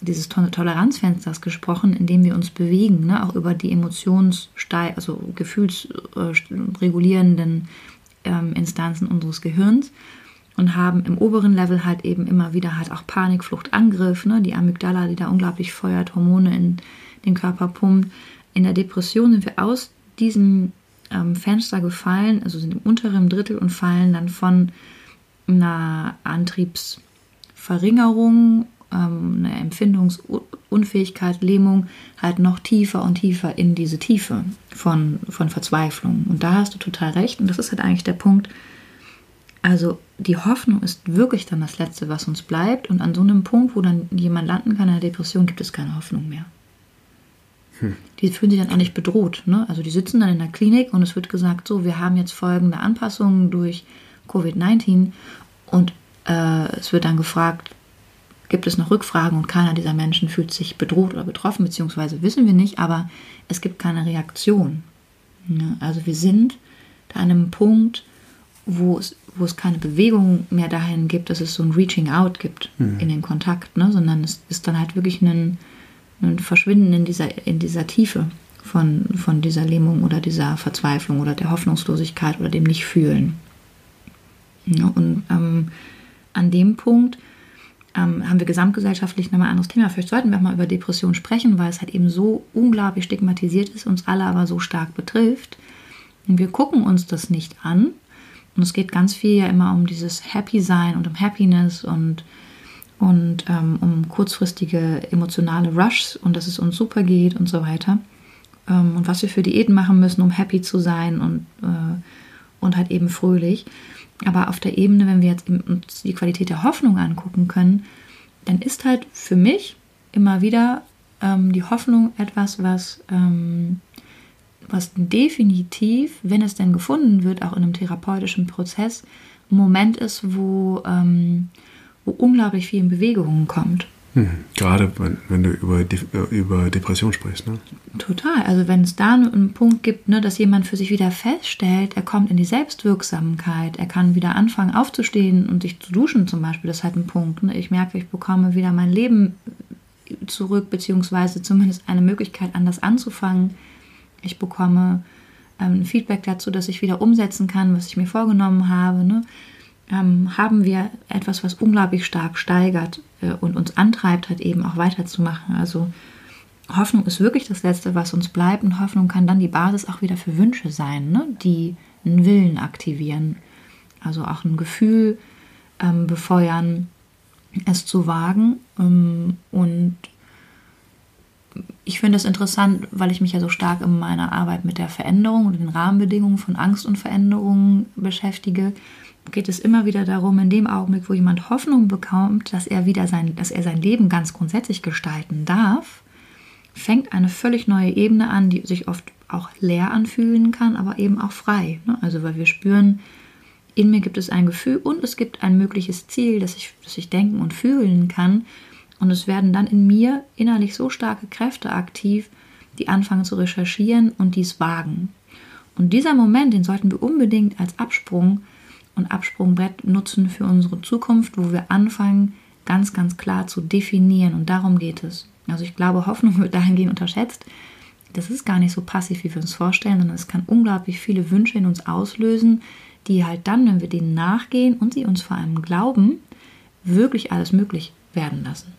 dieses Toleranzfensters gesprochen, in dem wir uns bewegen, ne? auch über die emotionssteig, also gefühlsregulierenden ähm, Instanzen unseres Gehirns und haben im oberen Level halt eben immer wieder halt auch Panik, Flucht, Angriff, ne? die Amygdala, die da unglaublich feuert, Hormone in den Körper pumpt. In der Depression sind wir aus diesem ähm, Fenster gefallen, also sind im unteren Drittel und fallen dann von einer Antriebsverringerung, ähm, einer Empfindungsunfähigkeit, Lähmung halt noch tiefer und tiefer in diese Tiefe von, von Verzweiflung. Und da hast du total recht. Und das ist halt eigentlich der Punkt, also die Hoffnung ist wirklich dann das Letzte, was uns bleibt. Und an so einem Punkt, wo dann jemand landen kann in der Depression, gibt es keine Hoffnung mehr. Hm. Die fühlen sich dann auch nicht bedroht. Ne? Also die sitzen dann in der Klinik und es wird gesagt, so, wir haben jetzt folgende Anpassungen durch Covid-19 und äh, es wird dann gefragt, gibt es noch Rückfragen und keiner dieser Menschen fühlt sich bedroht oder betroffen, beziehungsweise wissen wir nicht, aber es gibt keine Reaktion. Ne? Also wir sind da an einem Punkt, wo es, wo es keine Bewegung mehr dahin gibt, dass es so ein Reaching Out gibt mhm. in den Kontakt, ne? sondern es ist dann halt wirklich ein, ein Verschwinden in dieser, in dieser Tiefe von, von dieser Lähmung oder dieser Verzweiflung oder der Hoffnungslosigkeit oder dem Nicht-Fühlen. Ja, und ähm, an dem Punkt ähm, haben wir gesamtgesellschaftlich nochmal ein anderes Thema. Vielleicht sollten wir auch mal über Depression sprechen, weil es halt eben so unglaublich stigmatisiert ist, uns alle aber so stark betrifft. Und wir gucken uns das nicht an, und es geht ganz viel ja immer um dieses Happy Sein und um Happiness und, und ähm, um kurzfristige emotionale Rushs und dass es uns super geht und so weiter. Ähm, und was wir für Diäten machen müssen, um happy zu sein und, äh, und halt eben fröhlich. Aber auf der Ebene, wenn wir jetzt uns die Qualität der Hoffnung angucken können, dann ist halt für mich immer wieder ähm, die Hoffnung etwas, was ähm, was definitiv, wenn es denn gefunden wird, auch in einem therapeutischen Prozess, ein Moment ist, wo, ähm, wo unglaublich viel in Bewegung kommt. Hm, gerade wenn, wenn du über, über Depression sprichst, ne? Total. Also wenn es da einen Punkt gibt, ne, dass jemand für sich wieder feststellt, er kommt in die Selbstwirksamkeit, er kann wieder anfangen aufzustehen und sich zu duschen zum Beispiel, das ist halt ein Punkt. Ne? Ich merke, ich bekomme wieder mein Leben zurück, beziehungsweise zumindest eine Möglichkeit, anders anzufangen ich bekomme ähm, Feedback dazu, dass ich wieder umsetzen kann, was ich mir vorgenommen habe. Ne? Ähm, haben wir etwas, was unglaublich stark steigert äh, und uns antreibt, halt eben auch weiterzumachen. Also Hoffnung ist wirklich das Letzte, was uns bleibt und Hoffnung kann dann die Basis auch wieder für Wünsche sein, ne? die einen Willen aktivieren. Also auch ein Gefühl ähm, befeuern, es zu wagen ähm, und ich finde es interessant, weil ich mich ja so stark in meiner Arbeit mit der Veränderung und den Rahmenbedingungen von Angst und Veränderungen beschäftige, geht es immer wieder darum, in dem Augenblick, wo jemand Hoffnung bekommt, dass er wieder sein, dass er sein Leben ganz grundsätzlich gestalten darf, fängt eine völlig neue Ebene an, die sich oft auch leer anfühlen kann, aber eben auch frei. Ne? Also weil wir spüren, in mir gibt es ein Gefühl und es gibt ein mögliches Ziel, das ich, das ich denken und fühlen kann Und es werden dann in mir innerlich so starke Kräfte aktiv, die anfangen zu recherchieren und dies wagen. Und dieser Moment, den sollten wir unbedingt als Absprung und Absprungbrett nutzen für unsere Zukunft, wo wir anfangen, ganz, ganz klar zu definieren. Und darum geht es. Also ich glaube, Hoffnung wird dahingehend unterschätzt. Das ist gar nicht so passiv, wie wir uns vorstellen, sondern es kann unglaublich viele Wünsche in uns auslösen, die halt dann, wenn wir denen nachgehen und sie uns vor allem glauben, wirklich alles möglich werden lassen.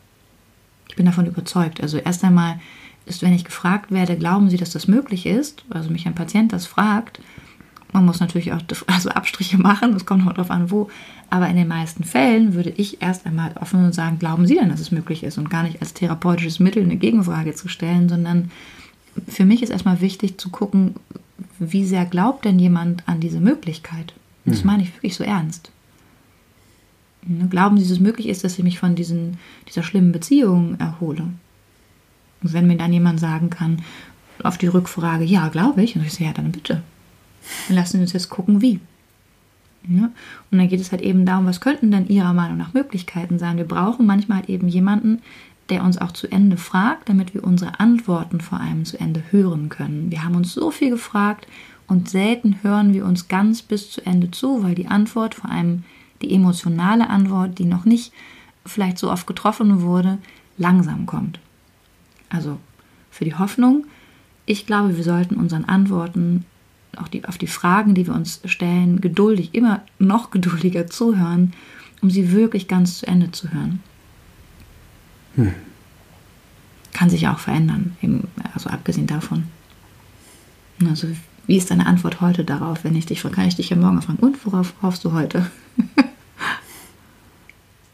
Ich bin davon überzeugt. Also erst einmal ist, wenn ich gefragt werde, glauben Sie, dass das möglich ist, also mich ein Patient das fragt, man muss natürlich auch also Abstriche machen, es kommt noch darauf an, wo. Aber in den meisten Fällen würde ich erst einmal offen und sagen, glauben Sie denn, dass es möglich ist? Und gar nicht als therapeutisches Mittel eine Gegenfrage zu stellen, sondern für mich ist erstmal wichtig zu gucken, wie sehr glaubt denn jemand an diese Möglichkeit? Das mhm. meine ich wirklich so ernst. Ne, glauben Sie, dass es möglich ist, dass ich mich von diesen, dieser schlimmen Beziehung erhole? Und wenn mir dann jemand sagen kann, auf die Rückfrage, ja, glaube ich, und ich sage, ja, dann bitte. Dann lassen Sie uns jetzt gucken, wie. Ja? Und dann geht es halt eben darum, was könnten denn Ihrer Meinung nach Möglichkeiten sein? Wir brauchen manchmal halt eben jemanden, der uns auch zu Ende fragt, damit wir unsere Antworten vor allem zu Ende hören können. Wir haben uns so viel gefragt und selten hören wir uns ganz bis zu Ende zu, weil die Antwort, vor allem die emotionale Antwort, die noch nicht vielleicht so oft getroffen wurde, langsam kommt. Also für die Hoffnung, ich glaube, wir sollten unseren Antworten auch die, auf die Fragen, die wir uns stellen, geduldig, immer noch geduldiger zuhören, um sie wirklich ganz zu Ende zu hören. Hm. Kann sich auch verändern, also abgesehen davon. Also, wie ist deine Antwort heute darauf, wenn ich dich frage? Kann ich dich ja morgen fragen, und worauf hoffst du heute?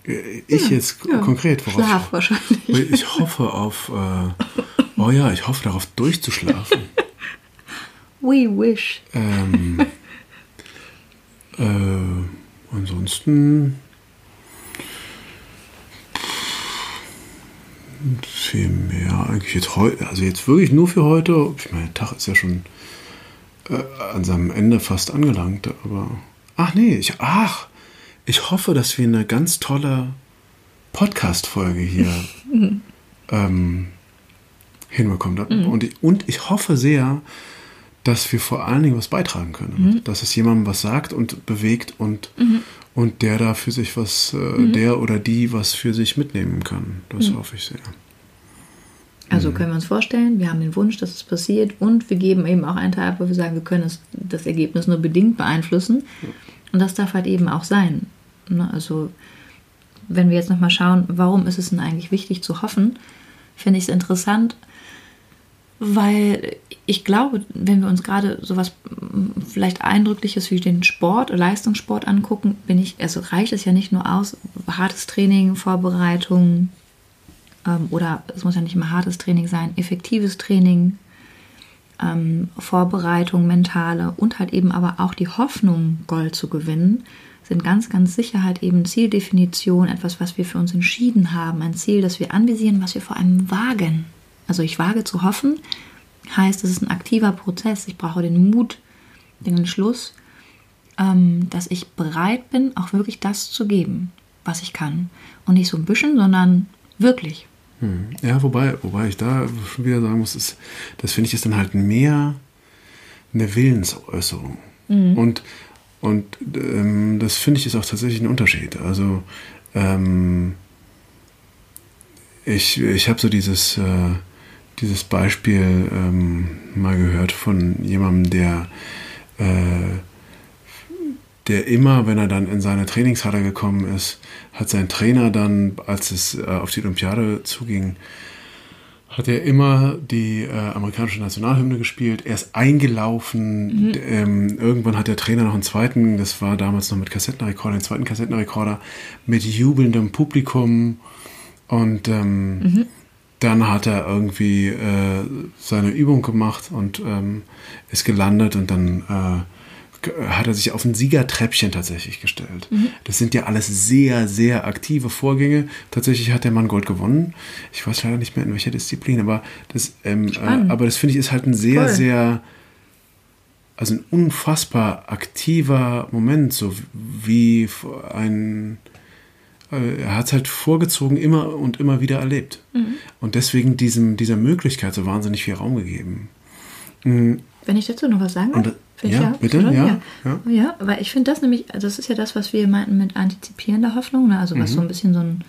Äh, ich ja, jetzt ja. konkret, worauf? Schlaf wahrscheinlich. Ich hoffe auf, äh, oh ja, ich hoffe darauf durchzuschlafen. (laughs) We wish. Ähm, (laughs) äh, ansonsten viel mehr eigentlich jetzt heute, also jetzt wirklich nur für heute. Ich meine, der Tag ist ja schon äh, an seinem Ende fast angelangt, aber ach nee, ich ach, ich hoffe, dass wir eine ganz tolle Podcast-Folge hier (laughs) ähm, hinbekommen. Mhm. Und, ich, und ich hoffe sehr, dass wir vor allen Dingen was beitragen können. Mhm. Dass es jemandem was sagt und bewegt und, mhm. und der da für sich was, äh, mhm. der oder die was für sich mitnehmen kann. Das mhm. hoffe ich sehr. Also mhm. können wir uns vorstellen, wir haben den Wunsch, dass es passiert und wir geben eben auch einen Teil, wo wir sagen, wir können es, das Ergebnis nur bedingt beeinflussen. Und das darf halt eben auch sein. Ne? Also wenn wir jetzt nochmal schauen, warum ist es denn eigentlich wichtig zu hoffen, finde ich es interessant, weil ich glaube, wenn wir uns gerade sowas vielleicht Eindrückliches wie den Sport, Leistungssport angucken, bin ich, also reicht es ja nicht nur aus, hartes Training, Vorbereitung ähm, oder es muss ja nicht immer hartes Training sein, effektives Training, ähm, Vorbereitung, mentale und halt eben aber auch die Hoffnung, Gold zu gewinnen, sind ganz, ganz sicher halt eben Zieldefinition, etwas, was wir für uns entschieden haben, ein Ziel, das wir anvisieren, was wir vor allem wagen. Also ich wage zu hoffen, heißt, es ist ein aktiver Prozess. Ich brauche den Mut, den Entschluss, ähm, dass ich bereit bin, auch wirklich das zu geben, was ich kann. Und nicht so ein bisschen, sondern wirklich. Hm. Ja, wobei, wobei ich da schon wieder sagen muss, ist, das finde ich ist dann halt mehr eine Willensäußerung. Mhm. Und, und ähm, das finde ich ist auch tatsächlich ein Unterschied. Also ähm, ich, ich habe so dieses, äh, dieses Beispiel ähm, mal gehört von jemandem, der, äh, der immer, wenn er dann in seine Trainingshalle gekommen ist, hat sein Trainer dann, als es äh, auf die Olympiade zuging, hat er immer die äh, amerikanische Nationalhymne gespielt. Er ist eingelaufen. Mhm. Ähm, irgendwann hat der Trainer noch einen zweiten, das war damals noch mit Kassettenrekorder, einen zweiten Kassettenrekorder, mit jubelndem Publikum. Und ähm, mhm dann hat er irgendwie äh, seine Übung gemacht und ähm, ist gelandet und dann äh, hat er sich auf ein Siegertreppchen tatsächlich gestellt. Mhm. Das sind ja alles sehr, sehr aktive Vorgänge. Tatsächlich hat der Mann Gold gewonnen. Ich weiß leider nicht mehr in welcher Disziplin, aber das, ähm, äh, aber das finde ich ist halt ein sehr, cool. sehr, also ein unfassbar aktiver Moment, so wie ein er hat es halt vorgezogen immer und immer wieder erlebt. Mhm. Und deswegen diesem, dieser Möglichkeit so wahnsinnig viel Raum gegeben. Mhm. Wenn ich dazu noch was sagen darf? Ja, ja, bitte, ja, ja, ja. Ja, weil ich finde das nämlich, das ist ja das, was wir meinten mit antizipierender Hoffnung, ne? also was mhm. so ein bisschen so ein,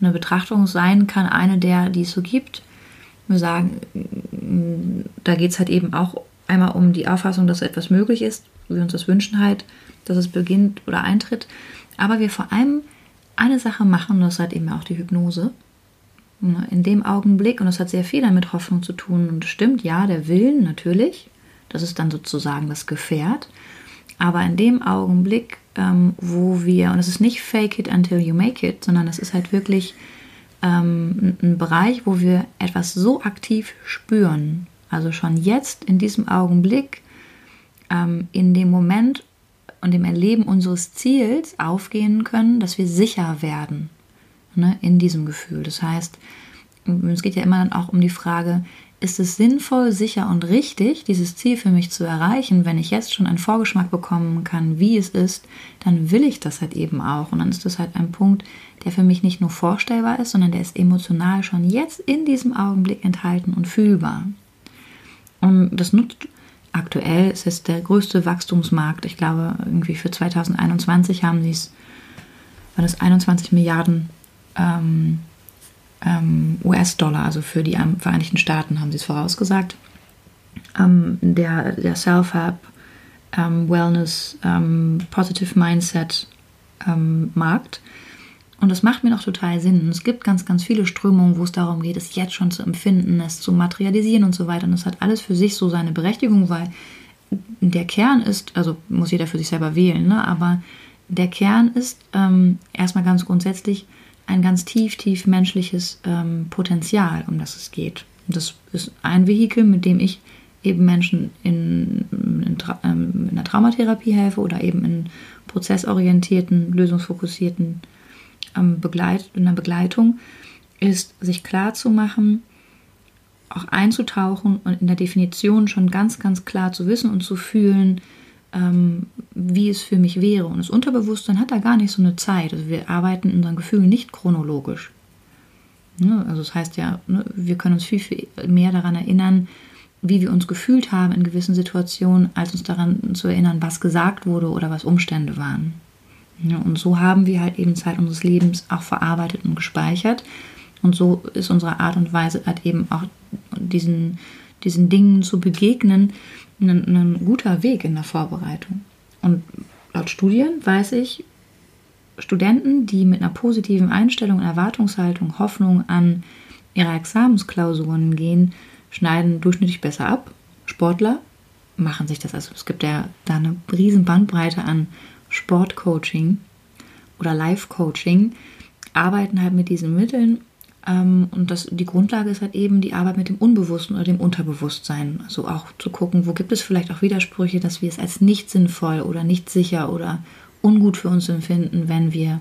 eine Betrachtung sein kann, eine der, die es so gibt. Wir sagen, da geht es halt eben auch einmal um die Auffassung, dass etwas möglich ist, wir uns das wünschen halt, dass es beginnt oder eintritt, aber wir vor allem eine Sache machen, das ist halt eben auch die Hypnose, ne? in dem Augenblick, und das hat sehr viel damit Hoffnung zu tun, und stimmt, ja, der Willen natürlich, das ist dann sozusagen das Gefährt. Aber in dem Augenblick, ähm, wo wir, und es ist nicht fake it until you make it, sondern es ist halt wirklich ähm, ein Bereich, wo wir etwas so aktiv spüren. Also schon jetzt in diesem Augenblick, ähm, in dem Moment und dem Erleben unseres Ziels aufgehen können, dass wir sicher werden ne, in diesem Gefühl. Das heißt, es geht ja immer dann auch um die Frage, ist es sinnvoll, sicher und richtig, dieses Ziel für mich zu erreichen, wenn ich jetzt schon einen Vorgeschmack bekommen kann, wie es ist, dann will ich das halt eben auch. Und dann ist das halt ein Punkt, der für mich nicht nur vorstellbar ist, sondern der ist emotional schon jetzt in diesem Augenblick enthalten und fühlbar. Und das nutzt aktuell, ist es der größte Wachstumsmarkt. Ich glaube, irgendwie für 2021 haben sie es, waren es 21 Milliarden ähm, ähm, US-Dollar, also für die Vereinigten Staaten haben sie es vorausgesagt. Ähm, der der Self-Help, ähm, Wellness, ähm, Positive Mindset ähm, Markt. Und das macht mir noch total Sinn. Es gibt ganz, ganz viele Strömungen, wo es darum geht, es jetzt schon zu empfinden, es zu materialisieren und so weiter. Und das hat alles für sich so seine Berechtigung, weil der Kern ist, also muss jeder für sich selber wählen, ne? aber der Kern ist ähm, erstmal ganz grundsätzlich, ein ganz tief, tief menschliches ähm, Potenzial, um das es geht. Und das ist ein Vehikel, mit dem ich eben Menschen in, in, ähm, in der Traumatherapie helfe oder eben in prozessorientierten, lösungsfokussierten ähm, Begleit in der Begleitung, ist sich klar zu machen, auch einzutauchen und in der Definition schon ganz, ganz klar zu wissen und zu fühlen, ähm, wie es für mich wäre. Und das Unterbewusstsein hat da gar nicht so eine Zeit. Also wir arbeiten in unseren Gefühlen nicht chronologisch. Ne? Also das heißt ja, ne, wir können uns viel, viel mehr daran erinnern, wie wir uns gefühlt haben in gewissen Situationen, als uns daran zu erinnern, was gesagt wurde oder was Umstände waren. Und so haben wir halt eben Zeit unseres Lebens auch verarbeitet und gespeichert. Und so ist unsere Art und Weise halt eben auch diesen, diesen Dingen zu begegnen, ein, ein guter Weg in der Vorbereitung. Und laut Studien weiß ich, Studenten, die mit einer positiven Einstellung, Erwartungshaltung, Hoffnung an ihre Examensklausuren gehen, schneiden durchschnittlich besser ab. Sportler machen sich das. Also es gibt ja da eine riesen Bandbreite an Sportcoaching oder Life-Coaching, arbeiten halt mit diesen Mitteln ähm, und das, die Grundlage ist halt eben die Arbeit mit dem Unbewussten oder dem Unterbewusstsein. Also auch zu gucken, wo gibt es vielleicht auch Widersprüche, dass wir es als nicht sinnvoll oder nicht sicher oder ungut für uns empfinden, wenn wir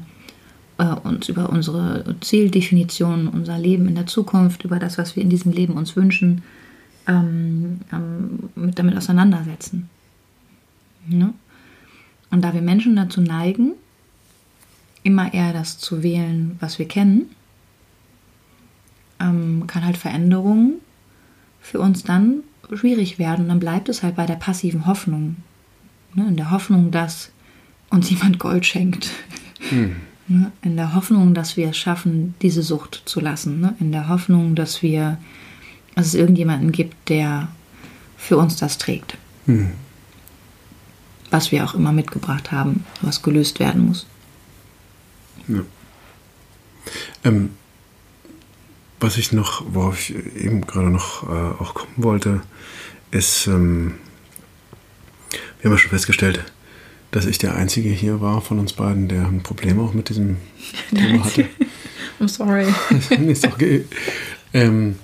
äh, uns über unsere Zieldefinition, unser Leben in der Zukunft, über das, was wir in diesem Leben uns wünschen, ähm, ähm, mit, damit auseinandersetzen. Ne? Und da wir Menschen dazu neigen, immer eher das zu wählen, was wir kennen, ähm, kann halt Veränderungen für uns dann schwierig werden. Und dann bleibt es halt bei der passiven Hoffnung. Ne? In der Hoffnung, dass uns (laughs) jemand Gold schenkt. Hm. Ne? In der Hoffnung, dass wir es schaffen, diese Sucht zu lassen. Ne? In der Hoffnung, dass wir, dass es irgendjemanden gibt, der für uns das trägt. Hm. Was wir auch immer mitgebracht haben, was gelöst werden muss. Ja. Ähm, was ich noch, worauf ich eben gerade noch äh, auch kommen wollte, ist, ähm, wir haben ja schon festgestellt, dass ich der Einzige hier war von uns beiden, der ein Problem auch mit diesem (laughs) Thema hatte. I'm sorry. (laughs) ist okay. Ähm,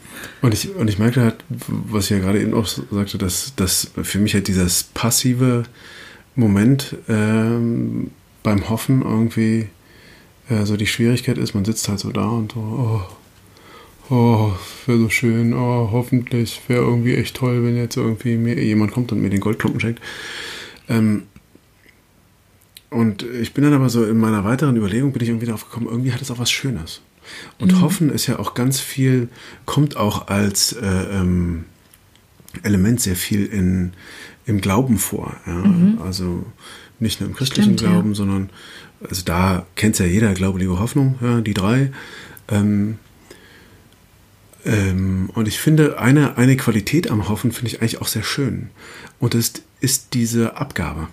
und, ich, und ich merkte halt, was ich ja gerade eben auch sagte, dass, dass für mich halt dieses passive Moment ähm, beim Hoffen irgendwie äh, so die Schwierigkeit ist, man sitzt halt so da und so, oh, oh, wäre so schön, oh, hoffentlich wäre irgendwie echt toll, wenn jetzt irgendwie mir jemand kommt und mir den Goldklumpen schenkt. Ähm, und ich bin dann aber so in meiner weiteren Überlegung bin ich irgendwie darauf gekommen, irgendwie hat es auch was Schönes. Und Hoffen ist ja auch ganz viel, kommt auch als äh, ähm, Element sehr viel in, im Glauben vor. Ja? Also nicht nur im christlichen Stimmt, ja. Glauben, sondern also da kennt ja jeder, Glaube, Liebe, Hoffnung, ja, die drei. Ähm, ähm, und ich finde, eine, eine Qualität am Hoffen finde ich eigentlich auch sehr schön. Und das ist diese Abgabe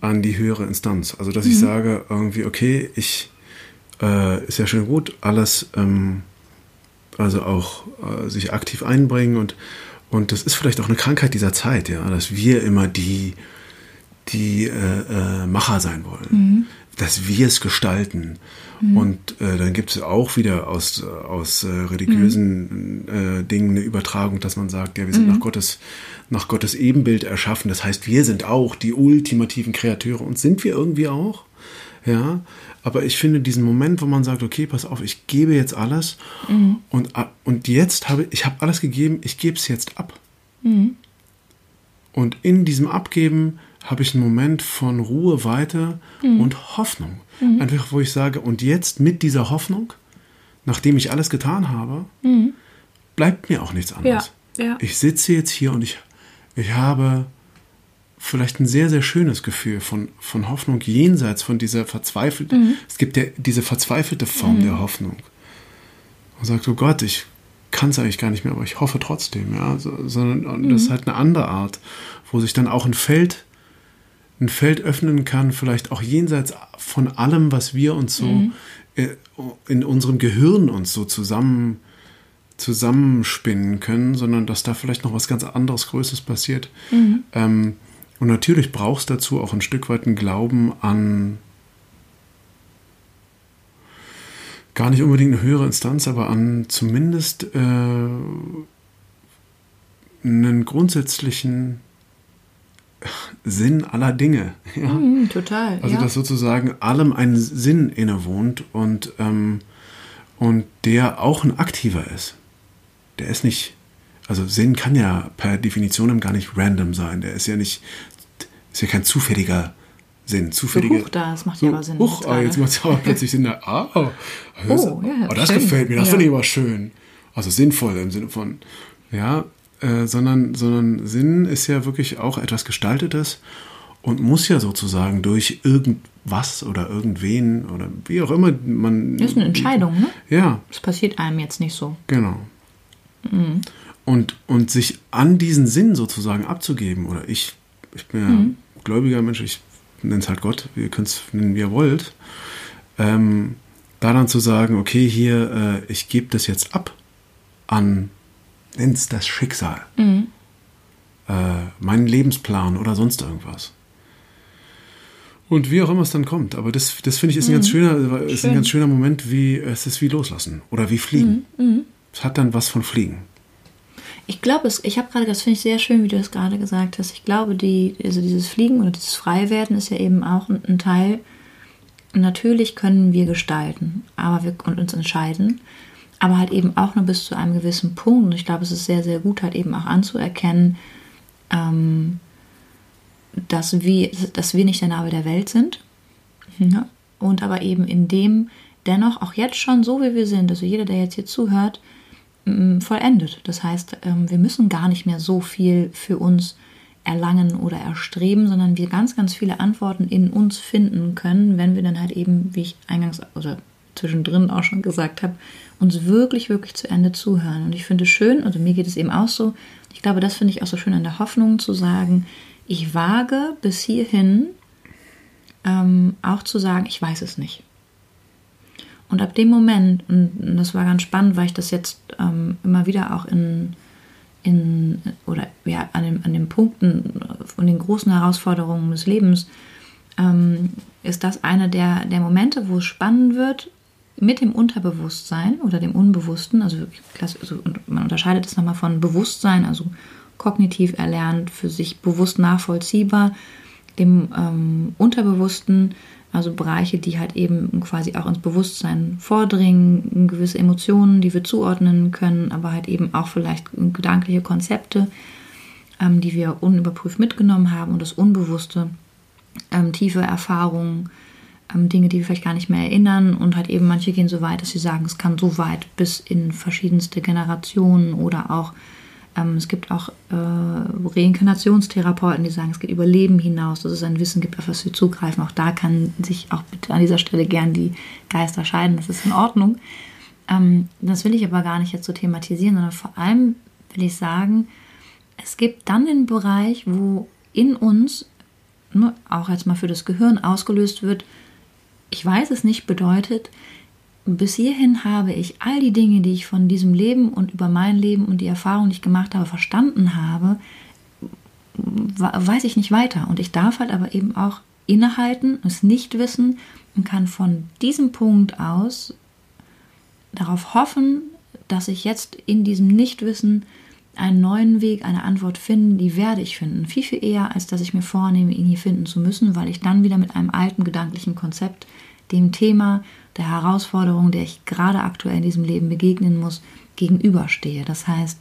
an die höhere Instanz. Also, dass ich sage, irgendwie, okay, ich, äh, ist ja schön gut, alles, ähm, also auch äh, sich aktiv einbringen und, und das ist vielleicht auch eine Krankheit dieser Zeit, ja, dass wir immer die, die äh, äh, Macher sein wollen, dass wir es gestalten. Und äh, dann gibt es auch wieder aus, aus äh, religiösen äh, Dingen eine Übertragung, dass man sagt, ja, wir sind nach, Gottes, nach Gottes Ebenbild erschaffen. Das heißt, wir sind auch die ultimativen Kreateure. Und sind wir irgendwie auch. Ja, aber ich finde diesen Moment, wo man sagt, okay, pass auf, ich gebe jetzt alles und, ab- und jetzt habe ich habe alles gegeben, ich gebe es jetzt ab. Und in diesem Abgeben habe ich einen Moment von Ruhe, Weite und Hoffnung. Einfach, wo ich sage, und jetzt mit dieser Hoffnung, nachdem ich alles getan habe, bleibt mir auch nichts anderes. Ja, ja. Ich sitze jetzt hier und ich, ich habe vielleicht ein sehr, sehr schönes Gefühl von, von Hoffnung jenseits von dieser verzweifelten, es gibt ja diese verzweifelte Form der Hoffnung. Man sagt, oh Gott, ich kann es eigentlich gar nicht mehr, aber ich hoffe trotzdem, ja, so, sondern und das ist halt eine andere Art, wo sich dann auch ein Feld, ein Feld öffnen kann, vielleicht auch jenseits von allem, was wir uns so äh, in unserem Gehirn uns so zusammen zusammenspinnen können, sondern dass da vielleicht noch was ganz anderes, Größeres passiert. Ähm, und natürlich brauchst dazu auch ein Stück weit einen Glauben an gar nicht unbedingt eine höhere Instanz, aber an zumindest äh, einen grundsätzlichen Sinn aller Dinge. (laughs) Ja? Mhm, total. Also ja. dass sozusagen allem ein Sinn innewohnt und, ähm, und der auch ein aktiver ist. Der ist nicht, also Sinn kann ja per Definition gar nicht random sein. Der ist ja nicht, ist ja kein zufälliger Sinn. Zufällige, huch, das macht ja aber Sinn Huch, jetzt ah, jetzt macht es aber (laughs) plötzlich Sinn. Ah, das, Oh, ja, oh, das schön. gefällt mir, das Ja. finde ich aber schön. Also sinnvoll im Sinne von, ja, äh, sondern, sondern Sinn ist ja wirklich auch etwas Gestaltetes und muss ja sozusagen durch irgendwas oder irgendwen oder wie auch immer man. Das ist eine Entscheidung, ne? Ja, Das passiert einem jetzt nicht so. genau. Mhm. Und, und sich an diesen Sinn sozusagen abzugeben, oder ich, ich bin ja Mhm. gläubiger Mensch, ich nenne es halt Gott, ihr könnt es nennen, wie ihr wollt, ähm, da dann zu sagen, okay, hier, äh, ich gebe das jetzt ab an, nenn's das Schicksal, Mhm. äh, meinen Lebensplan oder sonst irgendwas. Und wie auch immer es dann kommt. Aber das, das finde ich ist ein ganz schöner, ist ein Mhm. Schön. ganz schöner Moment, wie es ist wie loslassen oder wie fliegen. Mhm. Es hat dann was von Fliegen. Ich glaube, es, ich habe gerade, das finde ich sehr schön, wie du das gerade gesagt hast. Ich glaube, die, also dieses Fliegen oder dieses Freiwerden ist ja eben auch ein, ein Teil. Natürlich können wir gestalten, aber wir und uns entscheiden, aber halt eben auch nur bis zu einem gewissen Punkt. Und ich glaube, es ist sehr, sehr gut, halt eben auch anzuerkennen, ähm, dass wir, dass wir nicht der Nabel der Welt sind. Ja? Und aber eben in dem dennoch auch jetzt schon so, wie wir sind, also jeder, der jetzt hier zuhört, vollendet. Das heißt, ähm, wir müssen gar nicht mehr so viel für uns erlangen oder erstreben, sondern wir ganz, ganz viele Antworten in uns finden können, wenn wir dann halt eben, wie ich eingangs oder zwischendrin auch schon gesagt habe, uns wirklich, wirklich zu Ende zuhören. Und ich finde es schön, also mir geht es eben auch so, ich glaube, das finde ich auch so schön an der Hoffnung zu sagen, ich wage bis hierhin ähm, auch zu sagen, ich weiß es nicht. Und ab dem Moment, und das war ganz spannend, weil ich das jetzt ähm, immer wieder auch in, in oder ja, an, den, an den Punkten von den großen Herausforderungen des Lebens, ähm, ist das einer der, der Momente, wo es spannend wird, mit dem Unterbewusstsein oder dem Unbewussten, also, also und man unterscheidet es nochmal von Bewusstsein, also kognitiv erlernt, für sich bewusst nachvollziehbar, dem ähm, Unterbewussten, also Bereiche, die halt eben quasi auch ins Bewusstsein vordringen, gewisse Emotionen, die wir zuordnen können, aber halt eben auch vielleicht gedankliche Konzepte, ähm, die wir unüberprüft mitgenommen haben und das Unbewusste, ähm, tiefe Erfahrungen, ähm, Dinge, die wir vielleicht gar nicht mehr erinnern und halt eben manche gehen so weit, dass sie sagen, es kann so weit bis in verschiedenste Generationen oder auch ähm, es gibt auch äh, Reinkarnationstherapeuten, die sagen, es geht über Leben hinaus, dass es ein Wissen gibt, auf das wir zugreifen. Auch da kann sich auch bitte an dieser Stelle gern die Geister scheiden, das ist in Ordnung. Ähm, das will ich aber gar nicht jetzt so thematisieren, sondern vor allem will ich sagen, es gibt dann den Bereich, wo in uns, ne, auch jetzt mal für das Gehirn ausgelöst wird, ich weiß es nicht, bedeutet, bis hierhin habe ich all die Dinge, die ich von diesem Leben und über mein Leben und die Erfahrung, die ich gemacht habe, verstanden habe, weiß ich nicht weiter. Und ich darf halt aber eben auch innehalten, es nicht wissen und kann von diesem Punkt aus darauf hoffen, dass ich jetzt in diesem Nichtwissen einen neuen Weg, eine Antwort finden, die werde ich finden. Viel, viel eher, als dass ich mir vornehme, ihn hier finden zu müssen, weil ich dann wieder mit einem alten gedanklichen Konzept, dem Thema, der Herausforderung, der ich gerade aktuell in diesem Leben begegnen muss, gegenüberstehe. Das heißt,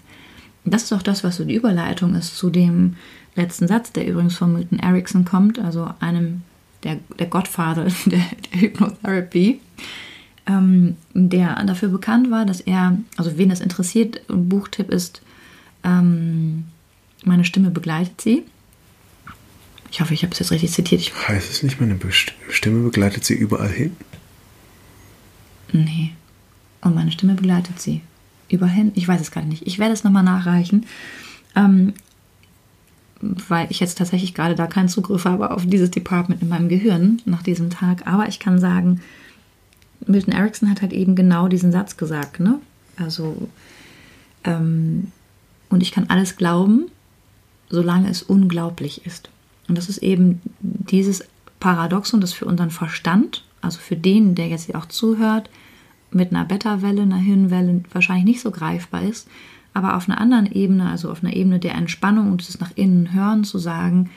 das ist auch das, was so die Überleitung ist zu dem letzten Satz, der übrigens von Milton Erickson kommt, also einem der, der Gottvater (laughs) der, der Hypnotherapy, ähm, der dafür bekannt war, dass er, also wen das interessiert, ein Buchtipp ist, ähm, meine Stimme begleitet sie. Ich hoffe, ich habe es jetzt richtig zitiert. Ich heißt es nicht, meine Stimme begleitet sie überall hin? Nee. Und meine Stimme begleitet sie. Überhin? Ich weiß es gerade nicht. Ich werde es nochmal nachreichen. Ähm, weil ich jetzt tatsächlich gerade da keinen Zugriff habe auf dieses Department in meinem Gehirn nach diesem Tag. Aber ich kann sagen, Milton Erickson hat halt eben genau diesen Satz gesagt, ne? Also, ähm, und ich kann alles glauben, solange es unglaublich ist. Und das ist eben dieses Paradoxon, das für unseren Verstand, also für den, der jetzt auch zuhört, mit einer Beta-Welle, einer Hirnwelle wahrscheinlich nicht so greifbar ist, aber auf einer anderen Ebene, also auf einer Ebene der Entspannung und des nach innen hören zu sagen,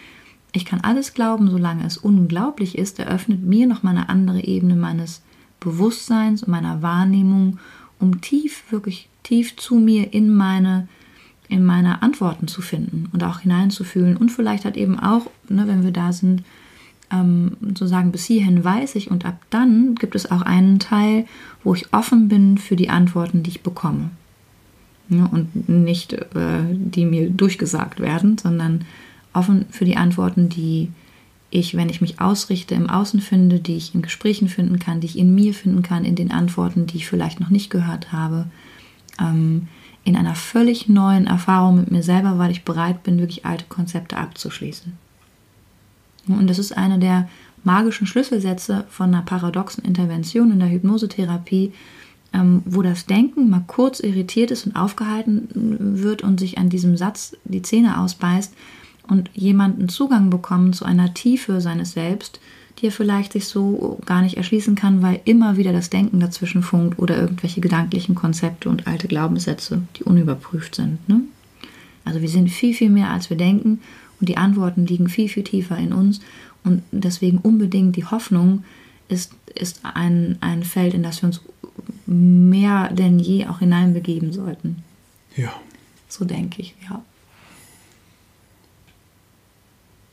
ich kann alles glauben, solange es unglaublich ist, eröffnet mir noch mal eine andere Ebene meines Bewusstseins und meiner Wahrnehmung, um tief, wirklich tief zu mir in meine in meine Antworten zu finden und auch hineinzufühlen. Und vielleicht halt eben auch, ne, wenn wir da sind, ähm, zu sagen, bis hierhin weiß ich und ab dann gibt es auch einen Teil, wo ich offen bin für die Antworten, die ich bekomme. Ja, und nicht, äh, die mir durchgesagt werden, sondern offen für die Antworten, die ich, wenn ich mich ausrichte, im Außen finde, die ich in Gesprächen finden kann, die ich in mir finden kann, in den Antworten, die ich vielleicht noch nicht gehört habe. Ähm, in einer völlig neuen Erfahrung mit mir selber, weil ich bereit bin, wirklich alte Konzepte abzuschließen. Und das ist einer der magischen Schlüsselsätze von einer paradoxen Intervention in der Hypnosetherapie, ähm, wo das Denken mal kurz irritiert ist und aufgehalten wird und sich an diesem Satz die Zähne ausbeißt und jemanden Zugang bekommen zu einer Tiefe seines Selbst, die er vielleicht sich so gar nicht erschließen kann, weil immer wieder das Denken dazwischen funkt oder irgendwelche gedanklichen Konzepte und alte Glaubenssätze, die unüberprüft sind. Ne? Also wir sind viel, viel mehr, als wir denken und die Antworten liegen viel, viel tiefer in uns und deswegen unbedingt die Hoffnung ist, ist ein, ein Feld, in das wir uns mehr denn je auch hineinbegeben sollten. Ja. So denke ich, ja.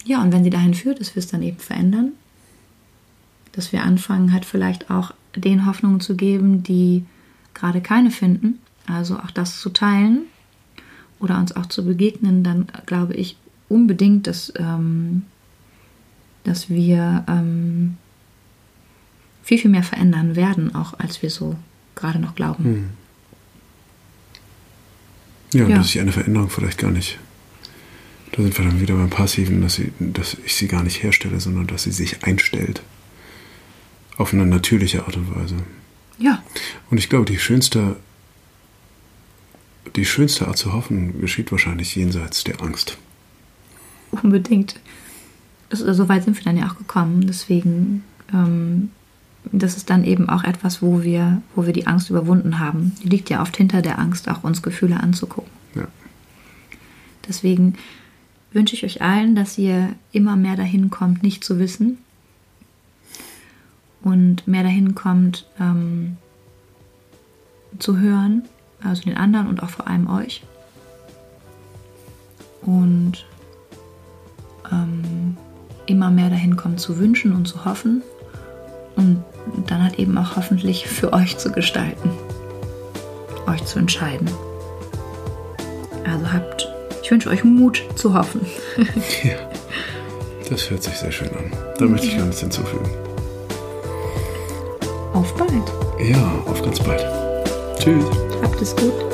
Ja, und wenn sie dahin führt, dass wir es dann eben verändern, dass wir anfangen, halt vielleicht auch den Hoffnungen zu geben, die gerade keine finden, also auch das zu teilen oder uns auch zu begegnen, dann glaube ich unbedingt, dass, ähm, dass wir ähm, viel, viel mehr verändern werden, auch als wir so gerade noch glauben. Hm. Ja, ja, dass ich eine Veränderung vielleicht gar nicht. Da sind wir dann wieder beim Passiven, dass, sie, dass ich sie gar nicht herstelle, sondern dass sie sich einstellt. Auf eine natürliche Art und Weise. Ja. Und ich glaube, die schönste, die schönste Art zu hoffen geschieht wahrscheinlich jenseits der Angst. Unbedingt. So weit sind wir dann ja auch gekommen. Deswegen, ähm, das ist dann eben auch etwas, wo wir, wo wir die Angst überwunden haben. Die liegt ja oft hinter der Angst, auch uns Gefühle anzugucken. Ja. Deswegen wünsche ich euch allen, dass ihr immer mehr dahin kommt, nicht zu wissen, und mehr dahin kommt, ähm, zu hören, also den anderen und auch vor allem euch. Und ähm, immer mehr dahin kommen zu wünschen und zu hoffen und dann halt eben auch hoffentlich für euch zu gestalten, euch zu entscheiden. Also habt, ich wünsche euch Mut zu hoffen. (laughs) ja, das hört sich sehr schön an. Da möchte ich gar nichts hinzufügen. Auf bald. Ja, auf ganz bald. Tschüss. Habt es gut.